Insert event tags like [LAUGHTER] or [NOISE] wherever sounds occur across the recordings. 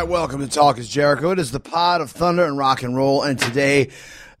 right, welcome to Talk is Jericho. It is the pod of thunder and rock and roll, and today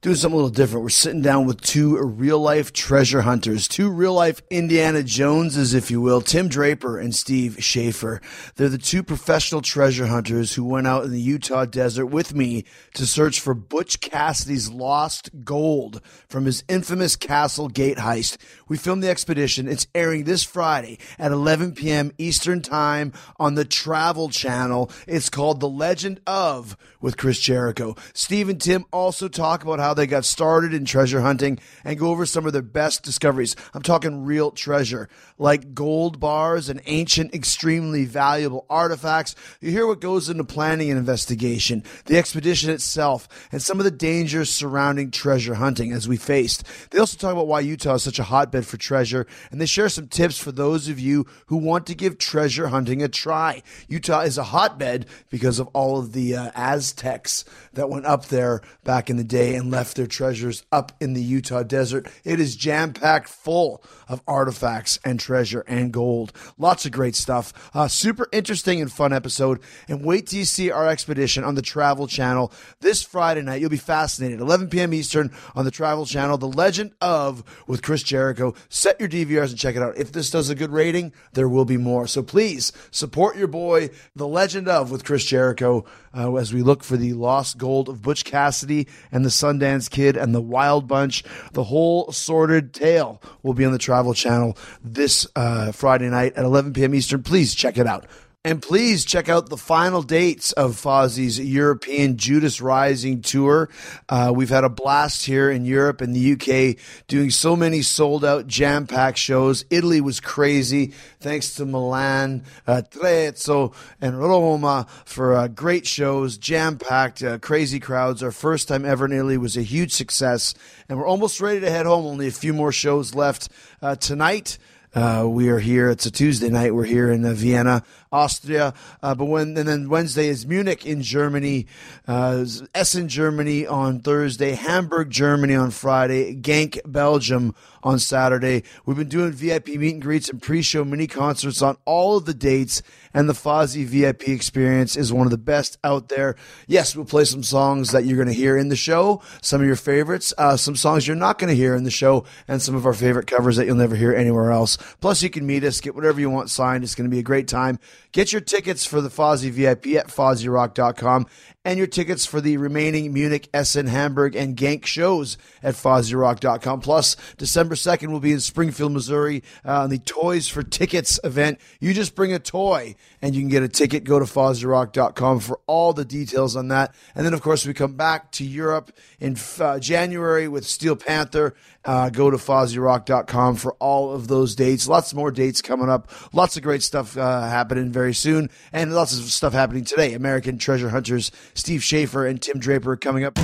doing something a little different. We're sitting down with two real life treasure hunters, two real life Indiana Joneses, if you will, Tim Draper and Steve Schaefer. They're the two professional treasure hunters who went out in the Utah desert with me to search for Butch Cassidy's lost gold from his infamous Castle Gate heist. We filmed the expedition. It's airing this Friday at 11 p.m. Eastern Time on the Travel Channel. It's called The Legend of with Chris Jericho. Steve and Tim also talk about how they got started in treasure hunting and go over some of their best discoveries. I'm talking real treasure, like gold bars and ancient, extremely valuable artifacts. You hear what goes into planning an investigation, the expedition itself, and some of the dangers surrounding treasure hunting as we faced. They also talk about why Utah is such a hotbed for treasure, and they share some tips for those of you who want to give treasure hunting a try. Utah is a hotbed because of all of the uh, Aztecs that went up there back in the day and left their treasures up in the Utah desert. It is jam packed full of artifacts and treasure and gold. Lots of great stuff. Uh, super interesting and fun episode. And wait till you see our expedition on the Travel Channel this Friday night. You'll be fascinated. 11 p.m. Eastern on the Travel Channel. The Legend of with Chris Jericho. Set your DVRs and check it out. If this does a good rating, there will be more. So please support your boy, The Legend of with Chris Jericho, uh, as we look for the lost gold of Butch Cassidy and the Sundance Kid and the Wild Bunch. The whole sordid tale will be on the Travel Channel this uh, Friday night at 11 p.m. Eastern. Please check it out. And please check out the final dates of Fozzy's European Judas Rising tour. Uh, we've had a blast here in Europe and the UK doing so many sold out, jam packed shows. Italy was crazy. Thanks to Milan, uh, Trezzo, and Roma for uh, great shows, jam packed, uh, crazy crowds. Our first time ever in Italy was a huge success. And we're almost ready to head home. Only a few more shows left uh, tonight. Uh, we are here. It's a Tuesday night. We're here in uh, Vienna, Austria. Uh, but when and then Wednesday is Munich in Germany, uh, Essen, Germany on Thursday, Hamburg, Germany on Friday, Genk, Belgium on Saturday. We've been doing VIP meet and greets and pre-show mini concerts on all of the dates, and the Fozzy VIP experience is one of the best out there. Yes, we'll play some songs that you're going to hear in the show, some of your favorites, uh, some songs you're not going to hear in the show, and some of our favorite covers that you'll never hear anywhere else. Plus, you can meet us, get whatever you want signed. It's going to be a great time. Get your tickets for the Fozzy VIP at FozzyRock.com and your tickets for the remaining Munich, Essen, Hamburg, and Genk shows at FozzyRock.com. Plus, December 2nd will be in Springfield, Missouri uh, on the Toys for Tickets event. You just bring a toy and you can get a ticket. Go to FozzyRock.com for all the details on that. And then, of course, we come back to Europe in uh, January with Steel Panther. Uh, go to FozzyRock.com for all of those dates. Lots more dates coming up. Lots of great stuff uh, happening very soon. And lots of stuff happening today. American Treasure Hunters, Steve Schaefer and Tim Draper coming up.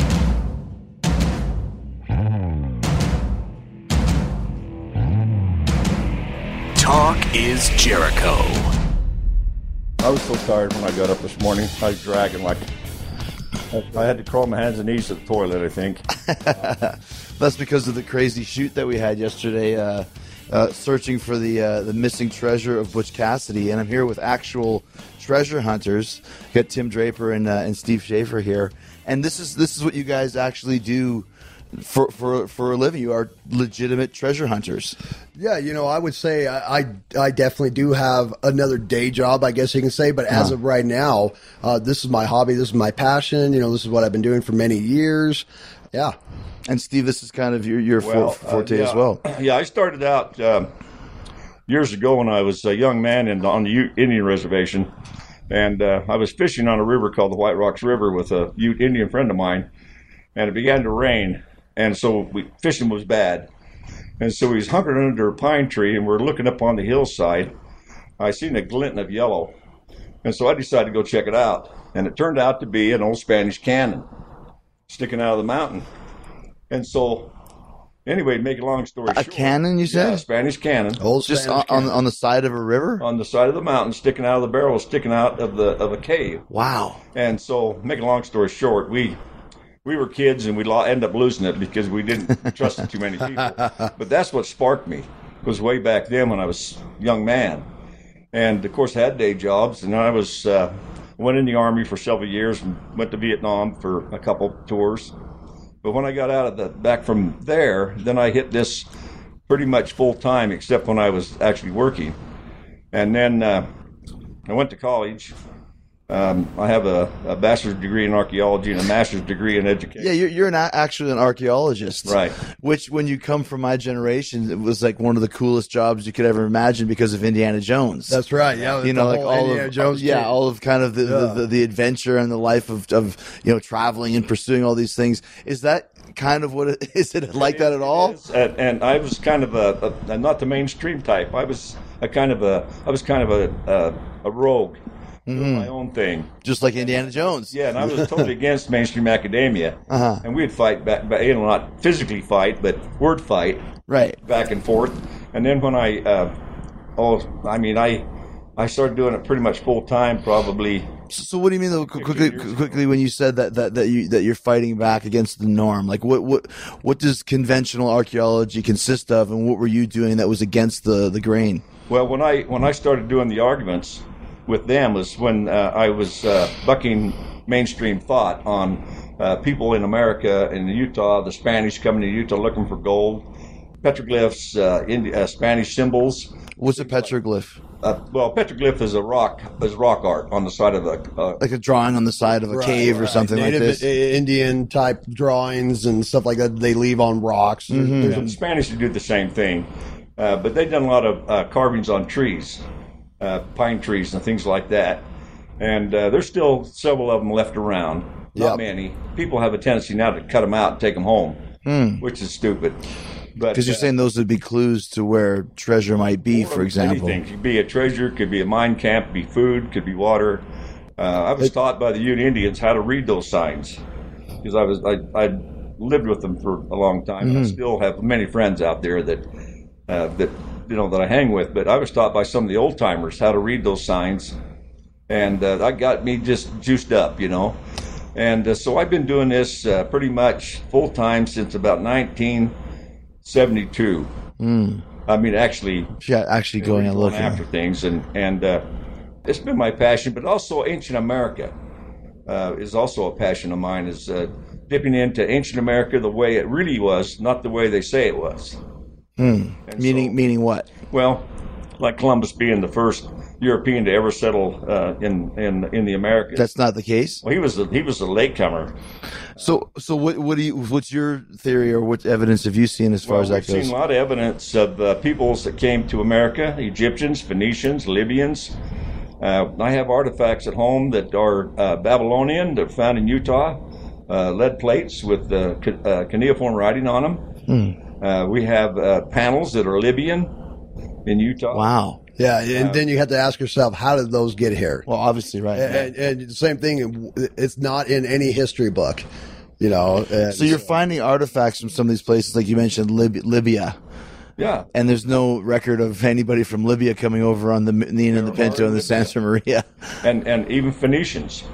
Talk is Jericho. I was so tired when I got up this morning. I was dragging like I had to crawl my hands and knees to the toilet. I think. [LAUGHS] That's because of the crazy shoot that we had yesterday, uh, uh, searching for the uh, the missing treasure of Butch Cassidy. And I'm here with actual treasure hunters. Got Tim Draper and uh, and Steve Schaefer here. And this is this is what you guys actually do for for for a living. You are legitimate treasure hunters. Yeah, you know, I would say I, I, I definitely do have another day job, I guess you can say. But as Uh-huh. of right now, uh, this is my hobby. This is my passion. You know, this is what I've been doing for many years. Yeah. And Steve, this is kind of your your Well, for, forte uh, yeah. as well. [CLEARS THROAT] Yeah, I started out um, years ago when I was a young man in, on the Ute Indian reservation, and uh, I was fishing on a river called the White Rocks River with a Ute Indian friend of mine, and it began to rain, and so we, fishing was bad, and so he's was hunkered under a pine tree, and we're looking up on the hillside. I seen a glint of yellow, and so I decided to go check it out, and it turned out to be an old Spanish cannon sticking out of the mountain, and so. Anyway, to make a long story A short, cannon, you said? yeah, Spanish cannon Old Just Spanish on, on cannon. on the side of a river. on the side of the mountain, sticking out of the barrel, sticking out of the of a cave. Wow. And so, make a long story short, we we were kids and we lo- end up losing it because we didn't [LAUGHS] trust too many people. But that's what sparked me. Was way back then when I was a young man, and of course had day jobs, and I was uh, went in the army for several years and went to Vietnam for a couple tours. But when I got out of the back from there, then I hit this pretty much full time, except when I was actually working. And then uh, I went to college. Um, I have a, a bachelor's degree in archaeology and a master's degree in education. Yeah, you're, you're an, actually an archaeologist, Right. Which, when you come from my generation, it was like one of the coolest jobs you could ever imagine because of Indiana Jones. That's right. Yeah. you know, like all Indiana of Jones yeah, thing. all of kind of the, the, the, the adventure and the life of, of you know traveling and pursuing all these things. Is that kind of what it [LAUGHS] is? It like that at all? And, and I was kind of a, a, not the mainstream type. I was a kind of a I was kind of a a, a rogue, doing my own thing. Just like Indiana Jones. Yeah, and I was totally [LAUGHS] against mainstream academia. Uh-huh. And we'd fight back, you know, not physically fight, but word fight Right. back and forth. And then when I, uh, oh, I mean, I, I started doing it pretty much full time, probably. So, so what do you mean though? Quickly, quickly, when you said that that that you that you're fighting back against the norm, like what what what does conventional archaeology consist of, and what were you doing that was against the the grain? Well, when I when I started doing the arguments with them was when uh, I was uh, bucking mainstream thought on uh, people in America and Utah, the Spanish coming to Utah looking for gold, petroglyphs, uh, Indi- uh, Spanish symbols. What's a petroglyph? Uh, well, petroglyph is a rock is rock art on the side of a. Uh, Like a drawing on the side of a Right, cave or right. something like this. I- Indian type drawings and stuff like that. They leave on rocks. Mm-hmm. there's the Spanish do the same thing, uh, but they've done a lot of uh, carvings on trees, uh, pine trees and things like that. And uh, there's still several of them left around. Not Yep. many. People have a tendency now to cut them out and take them home, which is stupid. Because you're uh, saying those would be clues to where treasure might be, for example. Anything could be a treasure, could be a mine camp, could be food, could be water. Uh, I was taught by the Ute Indians how to read those signs because I was I, I lived with them for a long time, and I still have many friends out there that uh, that you know that I hang with. But I was taught by some of the old timers how to read those signs, and uh, that got me just juiced up, you know. And uh, so I've been doing this uh, pretty much full time since about 1972. I mean, actually, Yeah, actually going and looking. after things, and and uh, it's been my passion. But also, ancient America uh, is also a passion of mine. Is uh, dipping into ancient America the way it really was, not the way they say it was. And Meaning, so- meaning what? well, like Columbus being the first European to ever settle uh, in in in the Americas. That's not the case. well, he was a, he was a latecomer. So, so what? What do you? What's your theory, or what evidence have you seen as far Well, as that we've goes? seen a lot of evidence of uh, peoples that came to America: Egyptians, Phoenicians, Libyans. Uh, I have artifacts at home that are uh, Babylonian, They're found in Utah, uh, lead plates with uh, cu- uh, cuneiform writing on them. Hmm. Uh, we have uh, panels that are Libyan in Utah. Wow. Yeah, and then you have to ask yourself, how did those get here? Well, obviously, right. And, and the same thing, it's not in any history book, you know. and so you're finding artifacts from some of these places, like you mentioned, Lib- Libya, Yeah. and there's no record of anybody from Libya coming over on the Nina and the Pinta and the Santa Maria. and and even Phoenicians.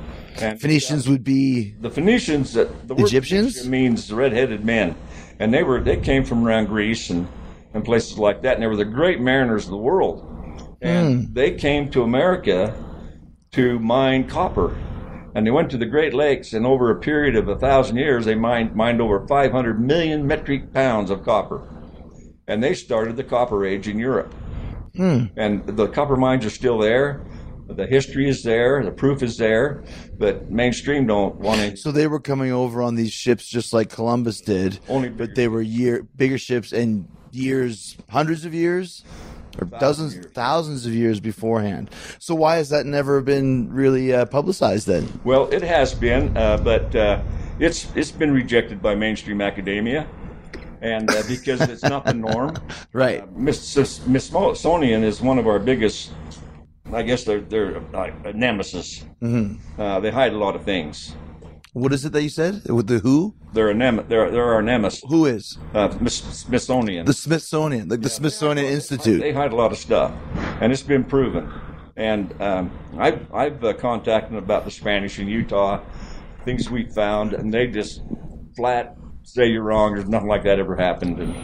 And Phoenicians would be the Phoenicians, uh, the word Egyptians? Phoenician means red-headed men, and they were they came from around Greece and, and places like that, and they were the great mariners of the world, and hmm. they came to America to mine copper, and they went to the Great Lakes, and over a period of a thousand years, they mined mined over 500 million metric pounds of copper, and they started the Copper Age in Europe, hmm. and the copper mines are still there. The history is there, the proof is there, but mainstream don't want to. So they were coming over on these ships just like Columbus did. Only but they were year bigger ships and years, hundreds of years, or dozens, years. thousands of years beforehand. So why has that never been really uh, publicized then? Well, it has been, uh, but uh, it's it's been rejected by mainstream academia, and uh, because it's not the norm. [LAUGHS] Right. Miss Smithsonian is one of our biggest. I guess they're they're uh, a nemesis. Mm-hmm. Uh, they hide a lot of things. What is it that you said with the who? They're a nem- they're they're our nemesis. Who is Uh, Smithsonian. the Smithsonian, like the Smithsonian They Institute? They hide a lot of stuff, and it's been proven. And um, I've I've uh, contacted them about the Spanish in Utah, things we found, and they just flat say you're wrong. There's nothing like that ever happened. And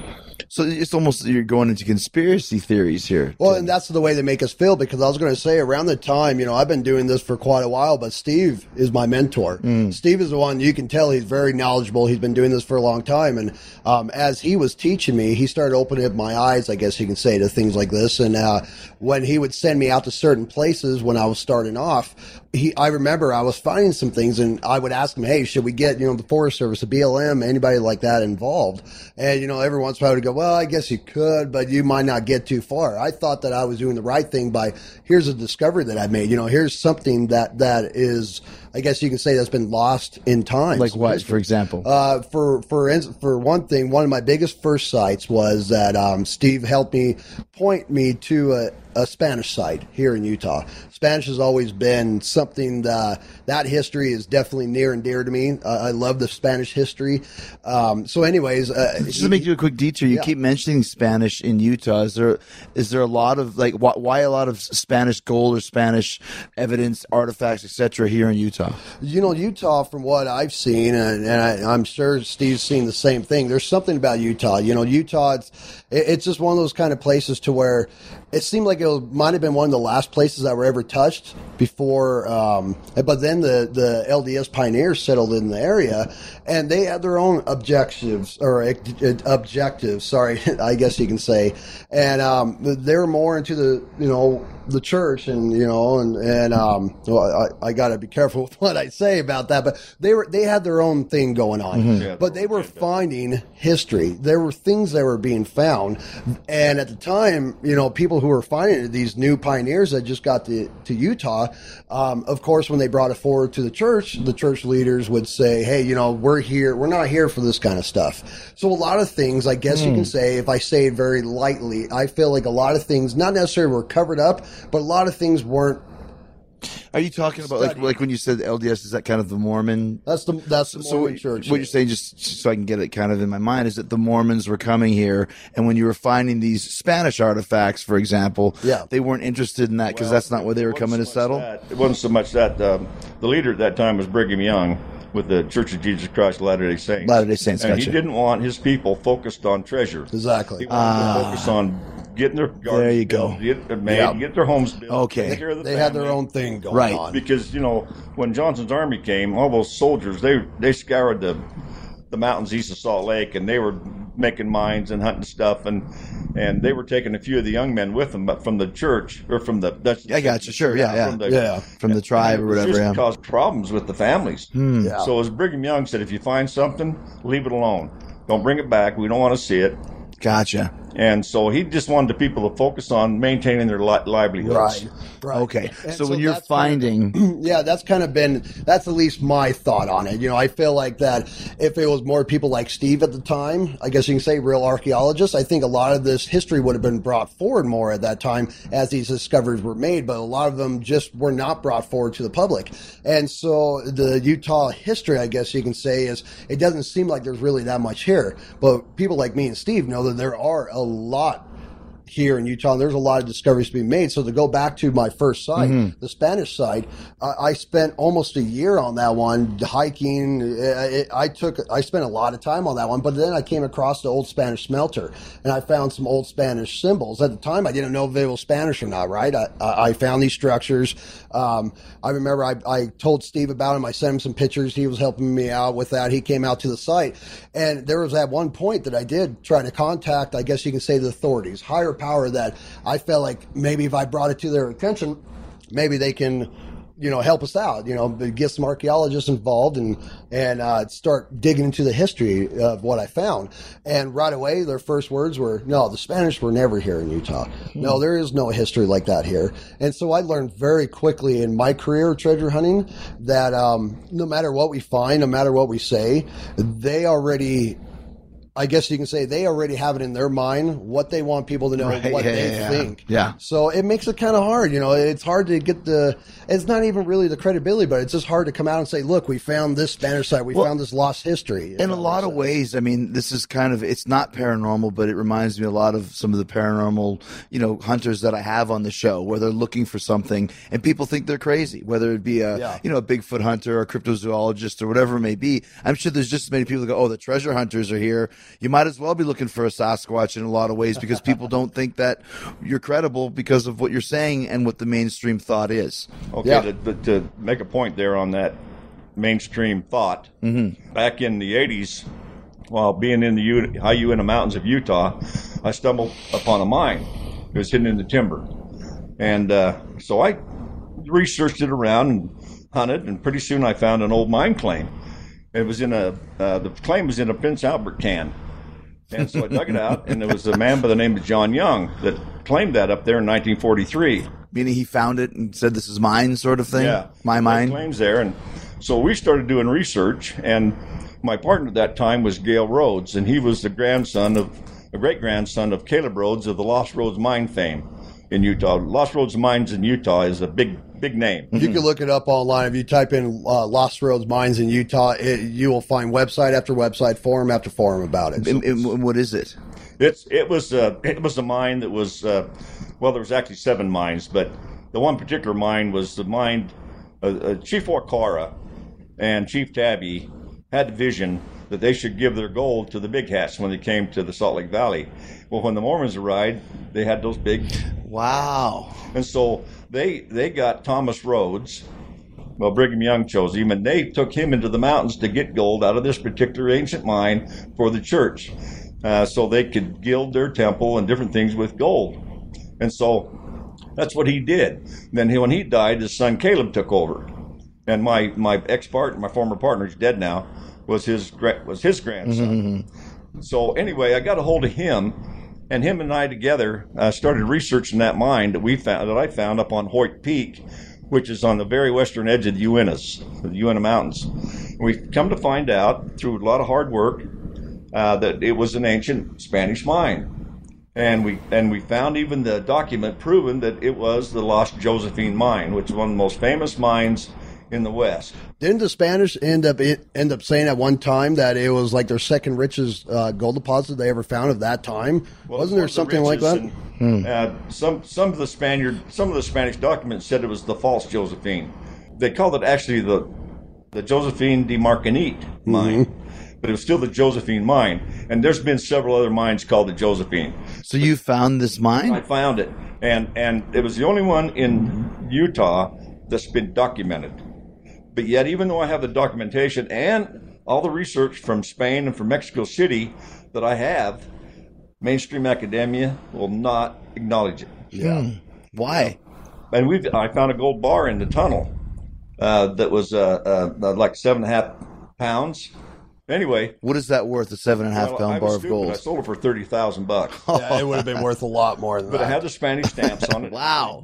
So it's almost you're going into conspiracy theories here. Well, and that's the way they make us feel because I was going to say around the time, you know, I've been doing this for quite a while, but Steve is my mentor. Steve is the one you can tell he's very knowledgeable. He's been doing this for a long time. And um, as he was teaching me, he started opening up my eyes, I guess you can say, to things like this. And uh, when he would send me out to certain places when I was starting off, he, I remember I was finding some things and I would ask him, Hey, should we get, you know, the Forest Service, the BLM, anybody like that involved? And, you know, every once in a while I would go, well, I guess you could, but you might not get too far. I thought that I was doing the right thing by here's a discovery that I made. You know, here's something that, that is, I guess you can say that's been lost in time. Like what, for example? Uh, for for for one thing, one of my biggest first sites was that um, Steve helped me point me to a, a Spanish site here in Utah. Spanish has always been something that that history is definitely near and dear to me. Uh, I love the Spanish history. Um, so, anyways, uh, Just to make you a quick detour, you Yeah. keep mentioning Spanish in Utah. Is there is there a lot of like why, why a lot of Spanish gold or Spanish evidence, artifacts, etc. here in Utah? You know, Utah, from what I've seen, and, and I, I'm sure Steve's seen the same thing. There's something about Utah. You know, Utah, it's, it- it's just one of those kind of places to where it seemed like it might have been one of the last places that were ever touched before. Um, but then the, the LDS pioneers settled in the area, and they had their own objectives or uh, objectives. Sorry, [LAUGHS] I guess you can say, and um, they were more into the you know the church and you know and and um well, I, I got to be careful with [LAUGHS] what I say about that but they were they had their own thing going on Yeah, but they were finding history there were things that were being found and at the time you know people who were finding it, these new pioneers that just got to to Utah um, of course when they brought it forward to the church the church leaders would say hey you know we're here we're not here for this kind of stuff so a lot of things I guess you can say if I say it very lightly I feel like a lot of things not necessarily were covered up but a lot of things weren't. Are you talking about like like when you said LDS? Is that kind of the Mormon? That's the that's the So Mormon what, church. what you're saying, just so I can get it kind of in my mind, is that the Mormons were coming here, and when you were finding these Spanish artifacts, for example, Yeah. they weren't interested in that because that's not where they were coming to so much settle. that- It wasn't so much that. Um, the leader at that time was Brigham Young with the Church of Jesus Christ of Latter-day Saints. Latter-day Saints, and gotcha. he didn't want his people focused on treasure. Exactly. He wanted to focus on getting their gardens. There you go. built, get made, Yeah. get their homes built. Okay. take care of the they had their own thing going Right. on. because you know when Johnson's army came, all those soldiers they they scoured the the mountains east of Salt Lake, and they were making mines and hunting stuff, and and they were taking a few of the young men with them, but from the church or from the that's I got you. Sure. Yeah. Yeah. from the, Yeah. From the tribe or whatever. just Yeah. to cause problems with the families. Hmm. Yeah. So as Brigham Young said, if you find something, leave it alone. Don't bring it back. We don't want to see it. Gotcha. And so he just wanted the people to focus on maintaining their li- livelihoods. right. Right. Okay. And So, when you're that's kind of- finding, [CLEARS THROAT] yeah, that's kind of been that's at least my thought on it. You know, I feel like that if it was more people like Steve at the time, I guess you can say real archaeologists, I think a lot of this history would have been brought forward more at that time as these discoveries were made, but a lot of them just were not brought forward to the public. And so the Utah history, I guess you can say, is it doesn't seem like there's really that much here. But people like me and Steve know that there are a lot here in Utah. And there's a lot of discoveries to be made. So to go back to my first site, Mm-hmm. the Spanish site, I, I spent almost a year on that one hiking. I, I took, I spent a lot of time on that one, but then I came across the old Spanish smelter and I found some old Spanish symbols. At the time, I didn't know if they were Spanish or not, right? I, I I found these structures. Um, I remember I, I told Steve about them. I sent him some pictures. He was helping me out with that. He came out to the site and there was at one point that I did try to contact, I guess you can say the authorities, higher power that I felt like maybe if I brought it to their attention, maybe they can you know help us out you know get some archaeologists involved and and uh, start digging into the history of what i found. And right away their first words were no the spanish were never here in utah. No there is no history like that here. And so i learned very quickly in my career treasure hunting that um, no matter what we find no matter what we say they already I guess you can say they already have it in their mind what they want people to know, Right, what yeah, they yeah, think. Yeah. So it makes it kind of hard. You know, it's hard to get the. It's not even really the credibility, but it's just hard to come out and say, "Look, we found this Spanish site. We Well, found this lost history." in a lot of ways i mean this is kind of it's not paranormal but it reminds me a lot of some of the paranormal you know hunters that i have on the show where they're looking for something and people think they're crazy whether it be a Yeah. you know a bigfoot hunter or a cryptozoologist or whatever it may be i'm sure there's just as many people that go oh the treasure hunters are here you might as well be looking for a sasquatch in a lot of ways because people don't think that you're credible because of what you're saying and what the mainstream thought is Okay, Yeah. to, to, to make a point there on that mainstream thought, back in the 80s, while being in the U- high Uinta Mountains of Utah, I stumbled upon a mine. It was hidden in the timber. And uh, so I researched it around and hunted, and pretty soon I found an old mine claim. It was in a, uh, the claim was in a Prince Albert can. And so I dug it out, and there was a man by the name of John Young that claimed that up there in 1943. meaning he found it and said this is mine sort of thing Yeah, my mine claims there, and so we started doing research. And my partner at that time was Gale Rhoades, and he was the grandson of a great grandson of Caleb Rhoades of the Lost Rhoades mine fame in Utah. Lost Rhoades Mines in Utah is a big, big name. You can look it up online. If you type in uh, Lost Rhoades Mines in Utah, it, you will find website after website, forum after forum about it. And- and what is it It's it was uh, it was a mine that was uh, well there was actually seven mines, but the one particular mine was the mine uh, uh, Chief Wakara and Chief Tabby had the vision that they should give their gold to the big hats when they came to the Salt Lake Valley. Well, when the Mormons arrived, they had those big, wow and so they they got Thomas Rhoades. Well, Brigham Young chose him, and they took him into the mountains to get gold out of this particular ancient mine for the church, uh, so they could gild their temple and different things with gold. And so that's what he did. Then he, when he died, his son Caleb took over, and my my ex partner, my former partner, who's dead now, was his was his grandson. So anyway, I got a hold of him, and him and I together uh, started researching that mine that we found that I found up on Hoyt Peak, which is on the very western edge of the Uintas, the Uinta Mountains. We've come to find out through a lot of hard work uh, that it was an ancient Spanish mine. And we and we found even the document proving that it was the Lost Josephine mine, which is one of the most famous mines in the West. Didn't the Spanish end up end up saying at one time that it was like their second richest uh, gold deposit they ever found of that time? Well, Wasn't there it's one of the something like that? riches and, uh, some some of the Spaniard some of the Spanish documents said it was the false Josephine. They called it actually the the Josephine de Marcanite mine, but it was still the Josephine mine. And there's been several other mines called the Josephine. So you found this mine? I found it, and and it was the only one in Utah that's been documented. But yet, even though I have the documentation and all the research from Spain and from Mexico City that I have, mainstream academia will not acknowledge it. Yeah. Why? And we I found a gold bar in the tunnel uh, that was uh, uh, like seven and a half pounds. Anyway, What is that worth? A seven and a half well, I pound was bar of gold. I sold it for thirty thousand bucks, [LAUGHS] yeah, it would have been worth a lot more than but that. it had the Spanish stamps on it. [LAUGHS] Wow.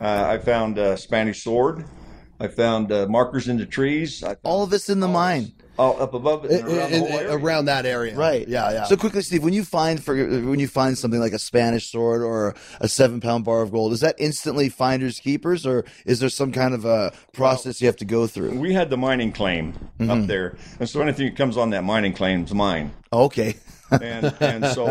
Uh, I found a Spanish sword. I found uh, markers in the trees. I All of this in the mine. all up above it, and around, the in- whole area. around that area. Right. Yeah, yeah. So quickly, Steve, when you find for when you find something like a Spanish sword or a seven pound bar of gold, is that instantly finders keepers, or is there some kind of a process you have to go through? we had the mining claim Mm-hmm. up there, and so anything that comes on that mining claim is mine. Okay. [LAUGHS] and and so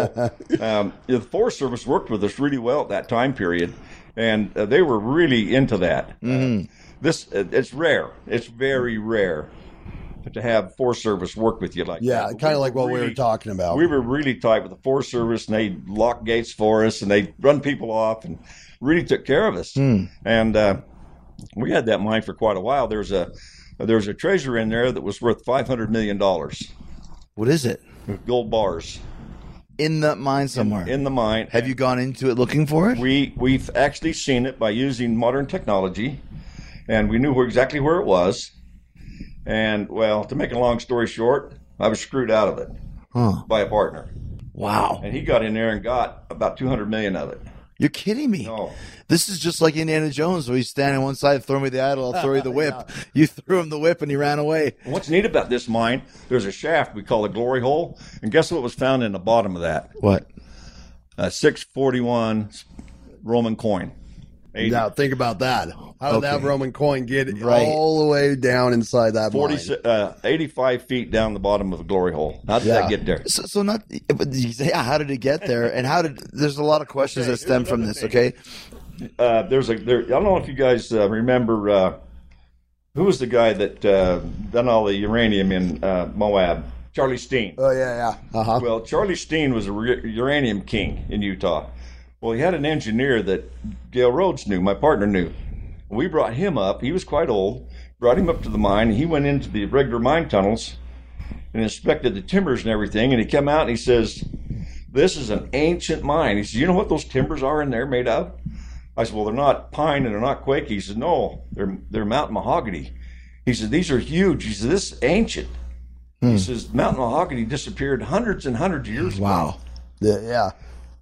um, the Forest Service worked with us really well at that time period, and uh, they were really into that. Uh, this it's rare. It's very rare to have Forest Service work with you like Yeah, kind of we like what we were talking about. We were really tight with the Forest Service, and they locked gates for us, and they run people off, and really took care of us. And uh, we had that mine for quite a while. There's a there's a treasure in there that was worth five hundred million dollars, What is it? gold bars In the mine somewhere. in the mine. have you gone into it looking for it? We we've actually seen it by using modern technology, and we knew where, exactly where it was. And well, to make a long story short, I was screwed out of it Huh. by a partner, Wow. and he got in there and got about two hundred million of it. You're kidding me. No. This is just like Indiana Jones, where he's standing on one side, throw me the idol, I'll throw you the [LAUGHS] whip. You threw him the whip, and he ran away. What's neat about this mine? There's a shaft we call a glory hole, and guess what was found in the bottom of that? What? A 641 Roman coin. 80, Now think about that. How did that Roman coin get Right. all the way down inside that 40, mine? uh, 85 feet down the bottom of the glory hole. How did Yeah. that get there? So, so not. But you say, yeah, how did it get there? And how did? There's a lot of questions Okay, that stem from this. thing. Okay. uh, there's a there. I don't know if you guys uh, remember uh, who was the guy that uh, done all the uranium in uh, Moab? Charlie Steen. Oh yeah, yeah. Uh huh. Well, Charlie Steen was a re- uranium king in Utah. Well, he had an engineer that Gale Rhoades knew, my partner knew. We brought him up. He was quite old. Brought him up to the mine. He went into the regular mine tunnels and inspected the timbers and everything. And he came out and he says, "This is an ancient mine." He says, "You know what those timbers are in there made of?" I said, "Well, they're not pine and they're not quake." He said, "No, they're they're mountain mahogany." He said, "These are huge." He said, "This is ancient." He hmm. says, "Mountain mahogany disappeared hundreds and hundreds of years ago." Wow. Yeah, yeah.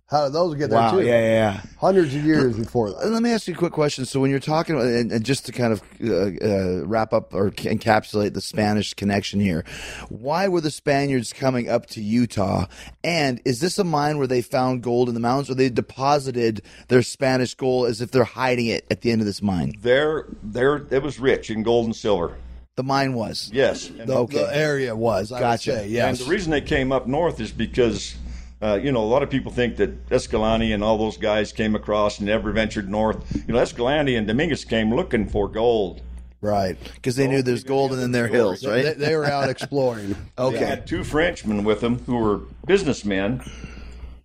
How did those get there Wow. too? Yeah, yeah, yeah. Hundreds of years before that. And Let me ask you a quick question. So, when you're talking, and, and just to kind of uh, uh, wrap up or encapsulate the Spanish connection here, why were the Spaniards coming up to Utah? And is this a mine where they found gold in the mountains, or they deposited their Spanish gold as if they're hiding it at the end of this mine? There, there, it was rich in gold and silver. The mine was. Yes. And, The, Okay. the area was. I Gotcha. Would say, and the reason they came up north is because, uh, you know, a lot of people think that Escalante and all those guys came across and never ventured north. You know, Escalante and Dominguez came looking for gold. right. Because they knew there's gold in their hills, right? They, they were out exploring. [LAUGHS] They okay. had two Frenchmen with them who were businessmen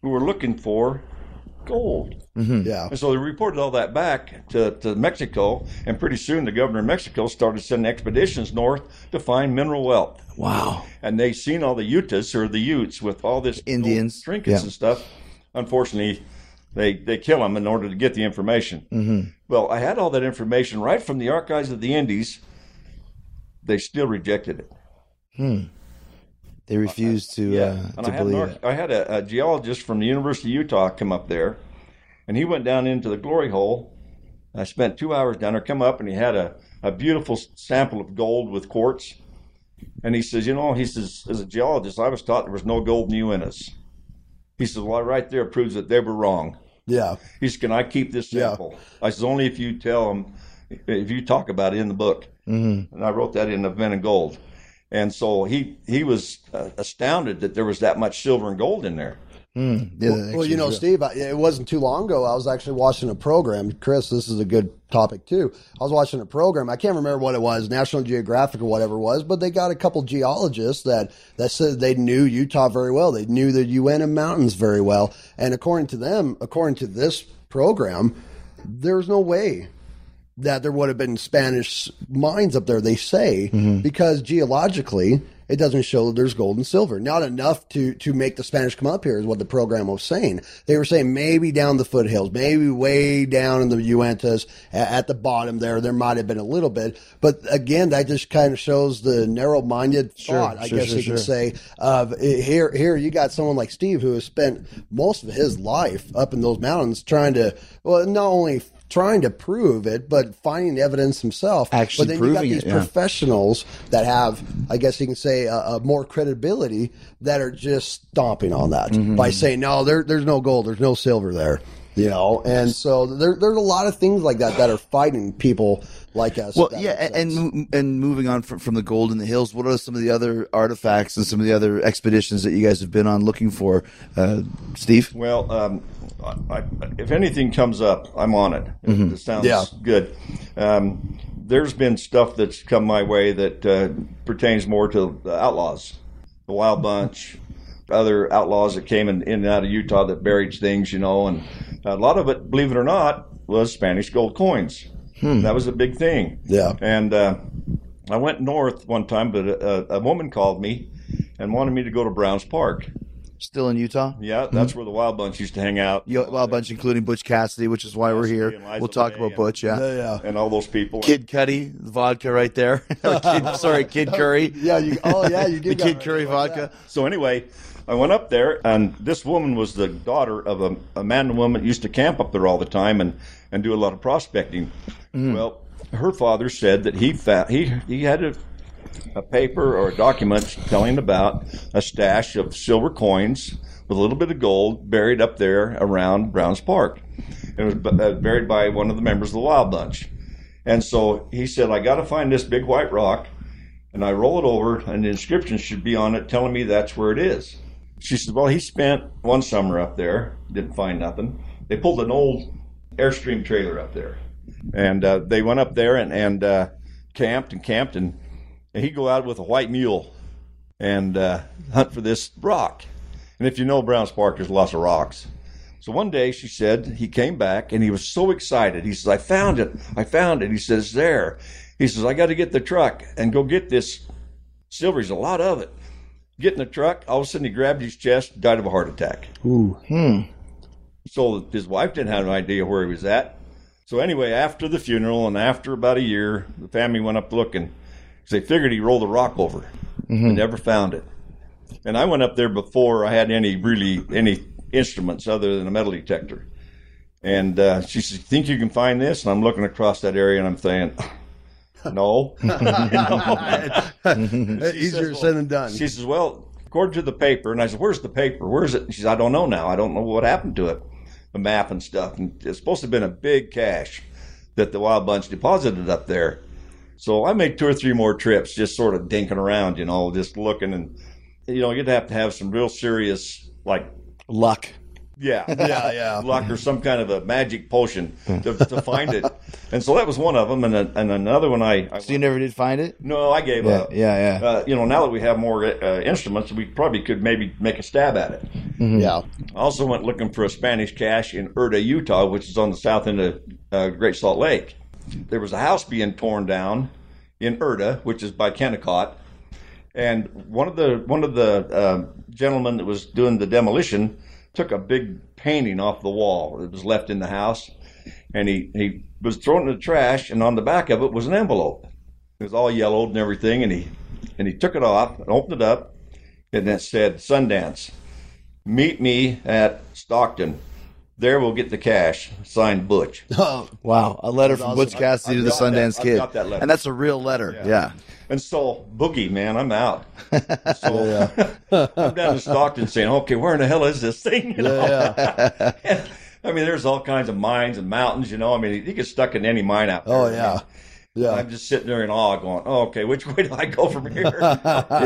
who were looking for gold. Yeah. And so they reported all that back to, to Mexico, and pretty soon the governor of Mexico started sending expeditions north to find mineral wealth. Wow. And they seen all the Utes or the Utes with all this Indians, trinkets yeah. and stuff. Unfortunately, they they kill them in order to get the information. Mm-hmm. Well, I had all that information right from the archives of the Indies. They still rejected it. Hmm. They refused to Yeah, uh, to I had, an it. I had a, a geologist from the University of Utah come up there, and he went down into the glory hole. I spent two hours down there. Come up, and he had a, a beautiful sample of gold with quartz. And he says, you know, he says, as a geologist, I was taught there was no gold in the Uintas. He says, well, right there proves that they were wrong. Yeah. He says, can I keep this Yeah. sample? I says, only if you tell them, if you talk about it in the book. Mm-hmm. And I wrote that in the Ven and Gold. And so he he was uh, astounded that there was that much silver and gold in there. Yeah, that Well, you know, is Steve, I, it wasn't too long ago. I was actually watching a program. Chris, this is a good topic too. I was watching a program. I can't remember what it was, National Geographic or whatever it was, but they got a couple geologists that that said they knew Utah very well. They knew the Uinta Mountains very well, and according to them, according to this program, there's no way that there would have been Spanish mines up there, they say, because geologically it doesn't show that there's gold and silver. Not enough to to make the Spanish come up here is what the program was saying. They were saying maybe down the foothills, maybe way down in the Uintas at the bottom there, there might have been a little bit. But again, that just kind of shows the narrow minded thought, I sure, guess sure, you can sure. say, of eh, here here you got someone like Steve who has spent most of his life up in those mountains trying to well not only trying to prove it, but finding the evidence himself. Actually but then you got these it, yeah. professionals that have, I guess you can say, a, a more credibility that are just stomping on that Mm-hmm. by saying, no, there, there's no gold, there's no silver there. You know, and so there, there's a lot of things like that that are fighting people like us. Well, yeah, and and and moving on from, from the gold in the hills, what are some of the other artifacts and some of the other expeditions that you guys have been on looking for, uh, Steve? Well, um, I, I, if anything comes up, I'm on it. It, sounds Yeah. good. Um, there's been stuff that's come my way that uh, pertains more to the outlaws, the Wild Bunch, other outlaws that came in, in and out of Utah that buried things, you know, and a lot of it, believe it or not, was Spanish gold coins. Hmm. That was a big thing. Yeah. And uh, I went north one time, but a, a woman called me and wanted me to go to Browns Park. Still in Utah? Yeah, hmm. that's where the Wild Bunch used to hang out. You, well, a bunch, including Butch Cassidy, which is why we're here. We'll talk about Butch, yeah. yeah, yeah. and all those people. Kid Cuddy, the vodka right there. [LAUGHS] Kid, sorry, Kid [LAUGHS] Curry. Yeah, you. Oh, yeah, you [LAUGHS] The did. Kid Curry vodka. So anyway, I went up there, and this woman was the daughter of a, a man and woman that used to camp up there all the time and, and do a lot of prospecting. Well, her father said that he found he he had a, a paper or a document telling about a stash of silver coins with a little bit of gold buried up there around Browns Park. It was uh, buried by one of the members of the Wild Bunch. And so he said, I got to find this big white rock. And I roll it over, and the inscription should be on it telling me that's where it is. She said, Well, he spent one summer up there, didn't find nothing. They pulled an old Airstream trailer up there. And uh, they went up there and, and uh, camped and camped, and, he'd go out with a white mule and uh, hunt for this rock. And if you know Browns Park, there's lots of rocks. So one day she said he came back and he was so excited. He says, I found it. I found it. He says, "It's there. He says, I got to get the truck and go get this silver. There's a lot of it. Get in the truck. All of a sudden he grabbed his chest, died of a heart attack. Ooh. So his wife didn't have an idea where he was at. So anyway, after the funeral and after about a year, the family went up looking. 'Cause they figured he rolled a rock over. They never found it. And I went up there before I had any really any instruments other than a metal detector. And uh, she says, "Think you can find this?" And I'm looking across that area and I'm saying, [LAUGHS] "No." [LAUGHS] [LAUGHS] Easier said than done. She says, "Well, according to the paper," and I said, "Where's the paper? Where's it?" She says, "I don't know now. I don't know what happened to it, the map and stuff. And it's supposed to have been a big cache that the Wild Bunch deposited up there." So I made two or three more trips, just sort of dinking around, you know, just looking, and you know, you'd have to have some real serious, like, Luck. Yeah, Yeah, yeah. [LAUGHS] luck or some kind of a magic potion to, to find it. And so that was one of them, and, a, and another one I, I So you never did find it? no, I gave Yeah, up. yeah, yeah. Uh, you know, now that we have more uh, instruments, we probably could maybe make a stab at it. Yeah. I also went looking for a Spanish cache in Erda, Utah, which is on the south end of uh, Great Salt Lake. There was a house being torn down in Erda, which is by Kennecott, and one of the one of the uh, gentlemen that was doing the demolition took a big painting off the wall that was left in the house, and he he was throwing it in the trash, and on the back of it was an envelope. It was all yellowed and everything, and he and he took it off and opened it up, and it said Sundance. Meet me at Stockton. There we'll get the cash. Signed Butch. [LAUGHS] Oh Wow, a letter from Butch Cassidy to the I've got that- Sundance I've Kid, got that letter. and that's a real letter. Yeah. And so, Boogie, man, I'm out. [LAUGHS] So [LAUGHS] I'm down in Stockton saying, okay, where in the hell is this thing? [LAUGHS] You know? I mean, there's all kinds of mines and mountains, you know. I mean, you get stuck in any mine out oh, there. Oh I mean, yeah. Yeah. I'm just sitting there in awe going, oh, okay, which way do I go from here?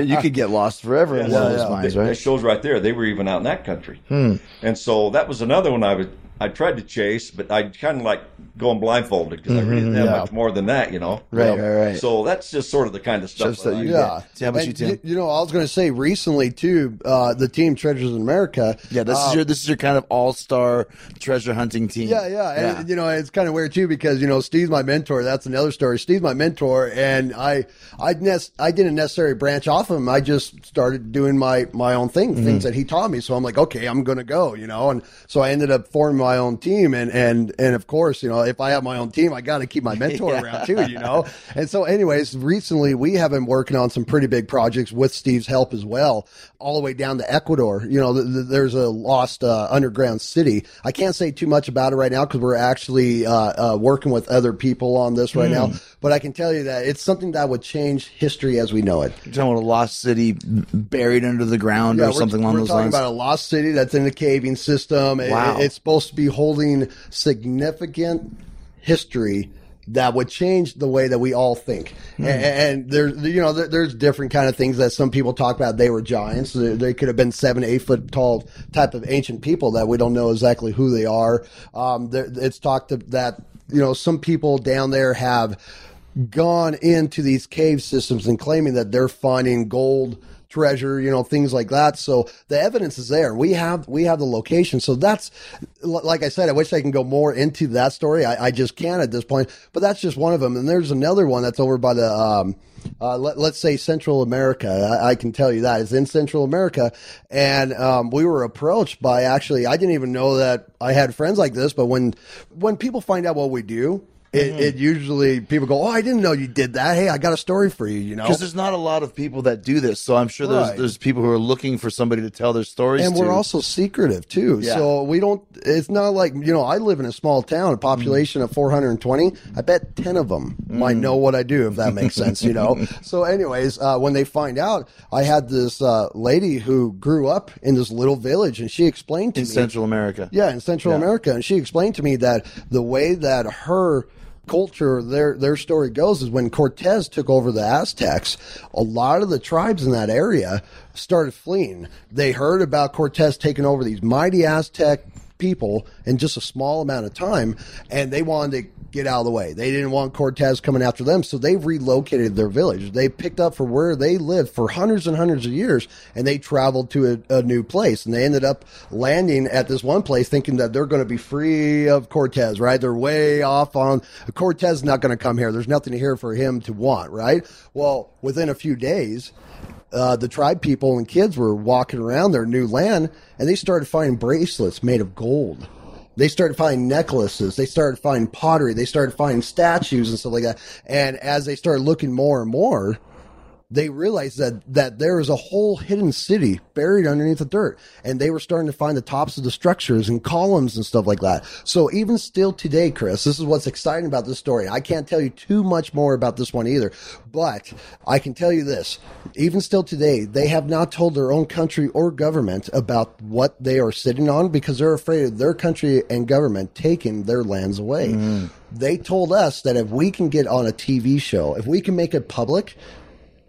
You could get lost forever in one of those mines, That- That shows right there. They were even out in that country. Hmm. And so that was another one I was I tried to chase, but I kind of like going blindfolded because I really didn't have much more than that, you know. Right, right, right. So that's just sort of the kind of stuff. Just that I you- like. Yeah. See, how about And you, Tim? You know, I was going to say recently too, uh, the team Treasures in America. Yeah, this uh, is your this is your kind of all star treasure hunting team. Yeah, yeah, and you know it's kind of weird too because you know Steve's my mentor. That's another story. Steve's my mentor, and I, I, nes- I didn't necessarily branch off of him. I just started doing my my own thing, things that he taught me. So I'm like, okay, I'm gonna go, you know, and so I ended up forming my my own team, and and and of course, you know, if I have my own team, I got to keep my [LAUGHS] mentor around too, you know. And so, anyways, recently we have been working on some pretty big projects with Steve's help as well, all the way down to Ecuador. You know, th- th- there's a lost uh, underground city. I can't say too much about it right now because we're actually uh, uh, working with other people on this right now. But I can tell you that it's something that would change history as we know it. You're talking about a lost city buried under the ground Yeah, or we're- something along we're those talking lines. about a lost city that's in the caving system. It- Wow. it's supposed to be holding significant history that would change the way that we all think. Hmm. And, and there's, you know, there, there's different kind of things that some people talk about. They were giants. They, they could have been seven, eight foot tall type of ancient people that we don't know exactly who they are. Um, there, it's talked that, you know, some people down there have gone into these cave systems and claiming that they're finding gold treasure you know things like that. So the evidence is there. We have we have the location. So that's like i said i wish i can go more into that story. I, I just can't at this point but that's just one of them. And there's another one that's over by the um uh, let, let's say Central America. I, I can tell you that. It's in Central America, and um, we were approached by actually. I didn't even know that I had friends like this, but when when people find out what we do, it, it usually people go, "Oh, I didn't know you did that. Hey, I got a story for you." You know, because there's not a lot of people that do this, so I'm sure there's Right. there's people who are looking for somebody to tell their stories. and we're also secretive too. Yeah. So we don't. It's not like you know. I live in a small town, a population of 420. I bet 10 of them might know what I do, if that makes sense. You know. [LAUGHS] So, anyways, uh, when they find out, I had this uh, lady who grew up in this little village, and she explained to in me. Central America. Yeah, in Central America, and she explained to me that the way that her culture their their story goes is when Cortez took over the Aztecs, a lot of the tribes in that area started fleeing. They heard about Cortez taking over these mighty Aztec people in just a small amount of time, and they wanted to get out of the way. They didn't want Cortez coming after them, so they relocated their village. They picked up for where they lived for hundreds and hundreds of years, and they traveled to a, a new place. And they ended up landing at this one place, thinking that they're going to be free of Cortez. Right? They're way off on Cortez. Not going to come here. There's nothing here for him to want. Right? Well, within a few days. Uh, the tribe people and kids were walking around their new land and they started finding bracelets made of gold. They started finding necklaces. They started finding pottery. They started finding statues and stuff like that. And as they started looking more and more they realized that that there is a whole hidden city buried underneath the dirt. And they were starting to find the tops of the structures and columns and stuff like that. So even still today chris this is what's exciting about this story. I can't tell you too much more about this one either. But i can tell you this. Even still today they have not told their own country or government about what they are sitting on because they're afraid of their country and government taking their lands away. Mm. They told us that if we can get on a tv show if we can make it public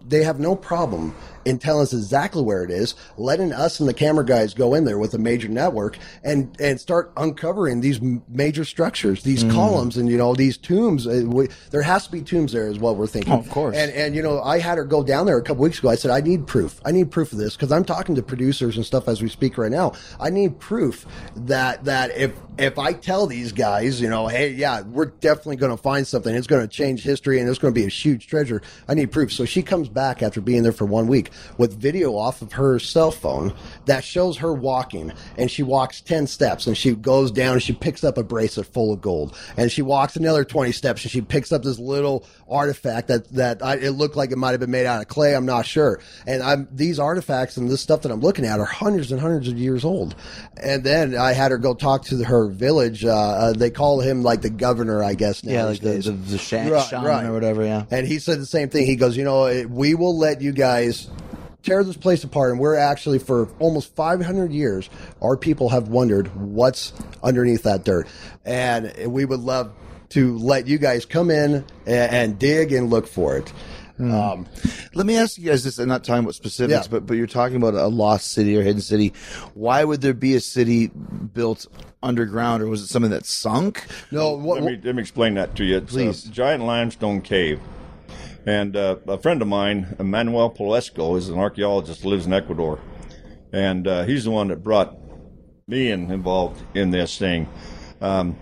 they have no problem in telling us exactly where it is, letting us and the camera guys go in there with a major network and and start uncovering these major structures, these Mm. columns, and you know these tombs. Uh, we, there has to be tombs there, is what we're thinking. Oh, of course. And and you know, I had her go down there a couple weeks ago. I said, I need proof. I need proof of this because I'm talking to producers and stuff as we speak right now. I need proof that that if if I tell these guys, you know, hey, yeah, we're definitely going to find something. It's going to change history and it's going to be a huge treasure. I need proof. So she comes back after being there for one week with video off of her cell phone that shows her walking. And she walks 10 steps and she goes down and she picks up a bracelet full of gold. And she walks another 20 steps and she picks up this little artifact that, that I, it looked like it might have been made out of clay. I'm not sure. And I'm, these artifacts and this stuff that I'm looking at are hundreds and hundreds of years old. And then I had her go talk to her village. Uh, uh, they call him like the governor, I guess. Now Yeah, like the, the, the Right, shaman right. or whatever. Yeah. And he said the same thing. He goes, you know, it- we will let you guys tear this place apart. And we're actually, for almost 500 years, our people have wondered what's underneath that dirt. And we would love to let you guys come in and, and dig and look for it. Um, Let me ask you guys this. I'm not talking about specifics, Yeah. but but you're talking about a lost city or hidden city. Why would there be a city built underground, or was it something that sunk? no, what, Let me, let me explain that to you. It's Please. a giant limestone cave. And uh, a friend of mine, Manuel Polesco, is an archaeologist lives in Ecuador. And uh, he's the one that brought me in, involved in this thing. Um,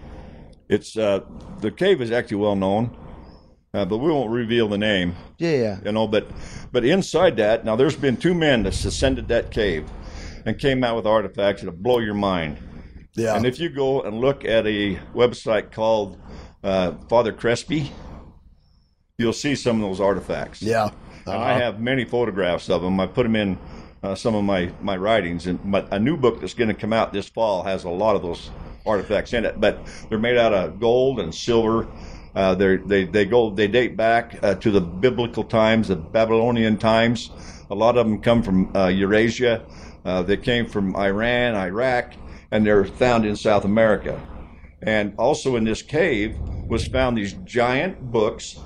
it's uh, The cave is actually well known, uh, but we won't reveal the name. Yeah, yeah. You know, but but inside that, now there's been two men that ascended that cave and came out with artifacts that'll blow your mind. Yeah. And if you go and look at a website called uh, Father Crespi, you'll see some of those artifacts. Yeah. And I have many photographs of them. I put them in uh, some of my, my writings. And my, a new book that's going to come out this fall has a lot of those artifacts in it. But they're made out of gold and silver. Uh, they they go they date back uh, to the biblical times, the Babylonian times. A lot of them come from uh, Eurasia. Uh, they came from Iran, Iraq, and they're found in South America. And also in this cave was found these giant books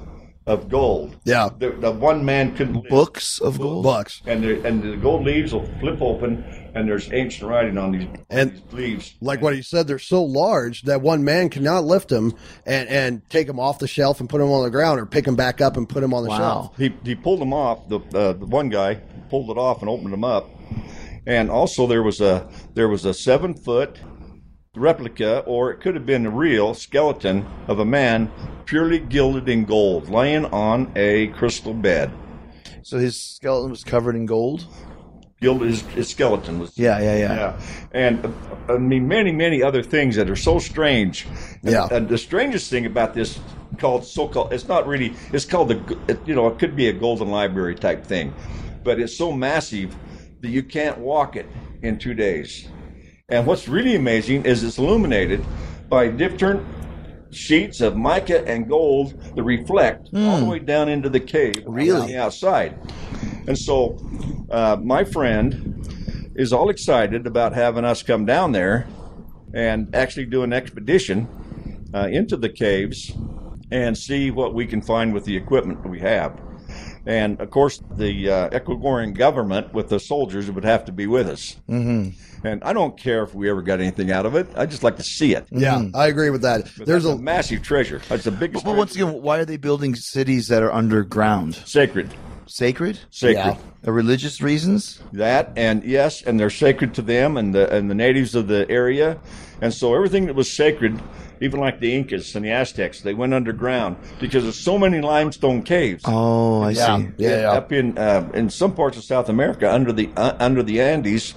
of gold. Yeah. The, the one man couldn't. Books of gold. Bucks. And the, and the gold leaves will flip open, and there's ancient writing on these, And- these leaves. Like what he said, they're so large that one man cannot lift them and, and take them off the shelf and put them on the ground or pick them back up and put them on the Wow. shelf. He, he pulled them off. The, uh, the one guy pulled it off and opened them up. And also there was a there was a seven foot replica, or it could have been a real skeleton of a man purely gilded in gold, laying on a crystal bed. So his skeleton was covered in gold. Gilded his, his skeleton was Yeah, yeah, yeah. Yeah, and uh, I mean many, many other things that are so strange. And, Yeah. and the strangest thing about this called so-called it's not really it's called the it, you know it could be a golden library type thing, but it's so massive that you can't walk it in two days. And what's really amazing is it's illuminated by different sheets of mica and gold that reflect all the way down into the cave Really? on the outside. And so, uh, my friend is all excited about having us come down there and actually do an expedition uh, into the caves and see what we can find with the equipment we have. And of course, the uh, Ecuadorian government with the soldiers would have to be with us. Mm-hmm. And I don't care if we ever got anything out of it. I just like to see it. Yeah, I agree with that. But There's a, a massive treasure. That's the biggest. But once again, why are they building cities that are underground? sacred, Sacred? sacred. Yeah. Are religious reasons? That and yes, and they're sacred to them and the and the natives of the area, and so everything that was sacred, even like the Incas and the Aztecs, they went underground because there's so many limestone caves. Oh, I yeah, see. yeah, yeah. Up in uh, in some parts of South America, under the uh, under the Andes,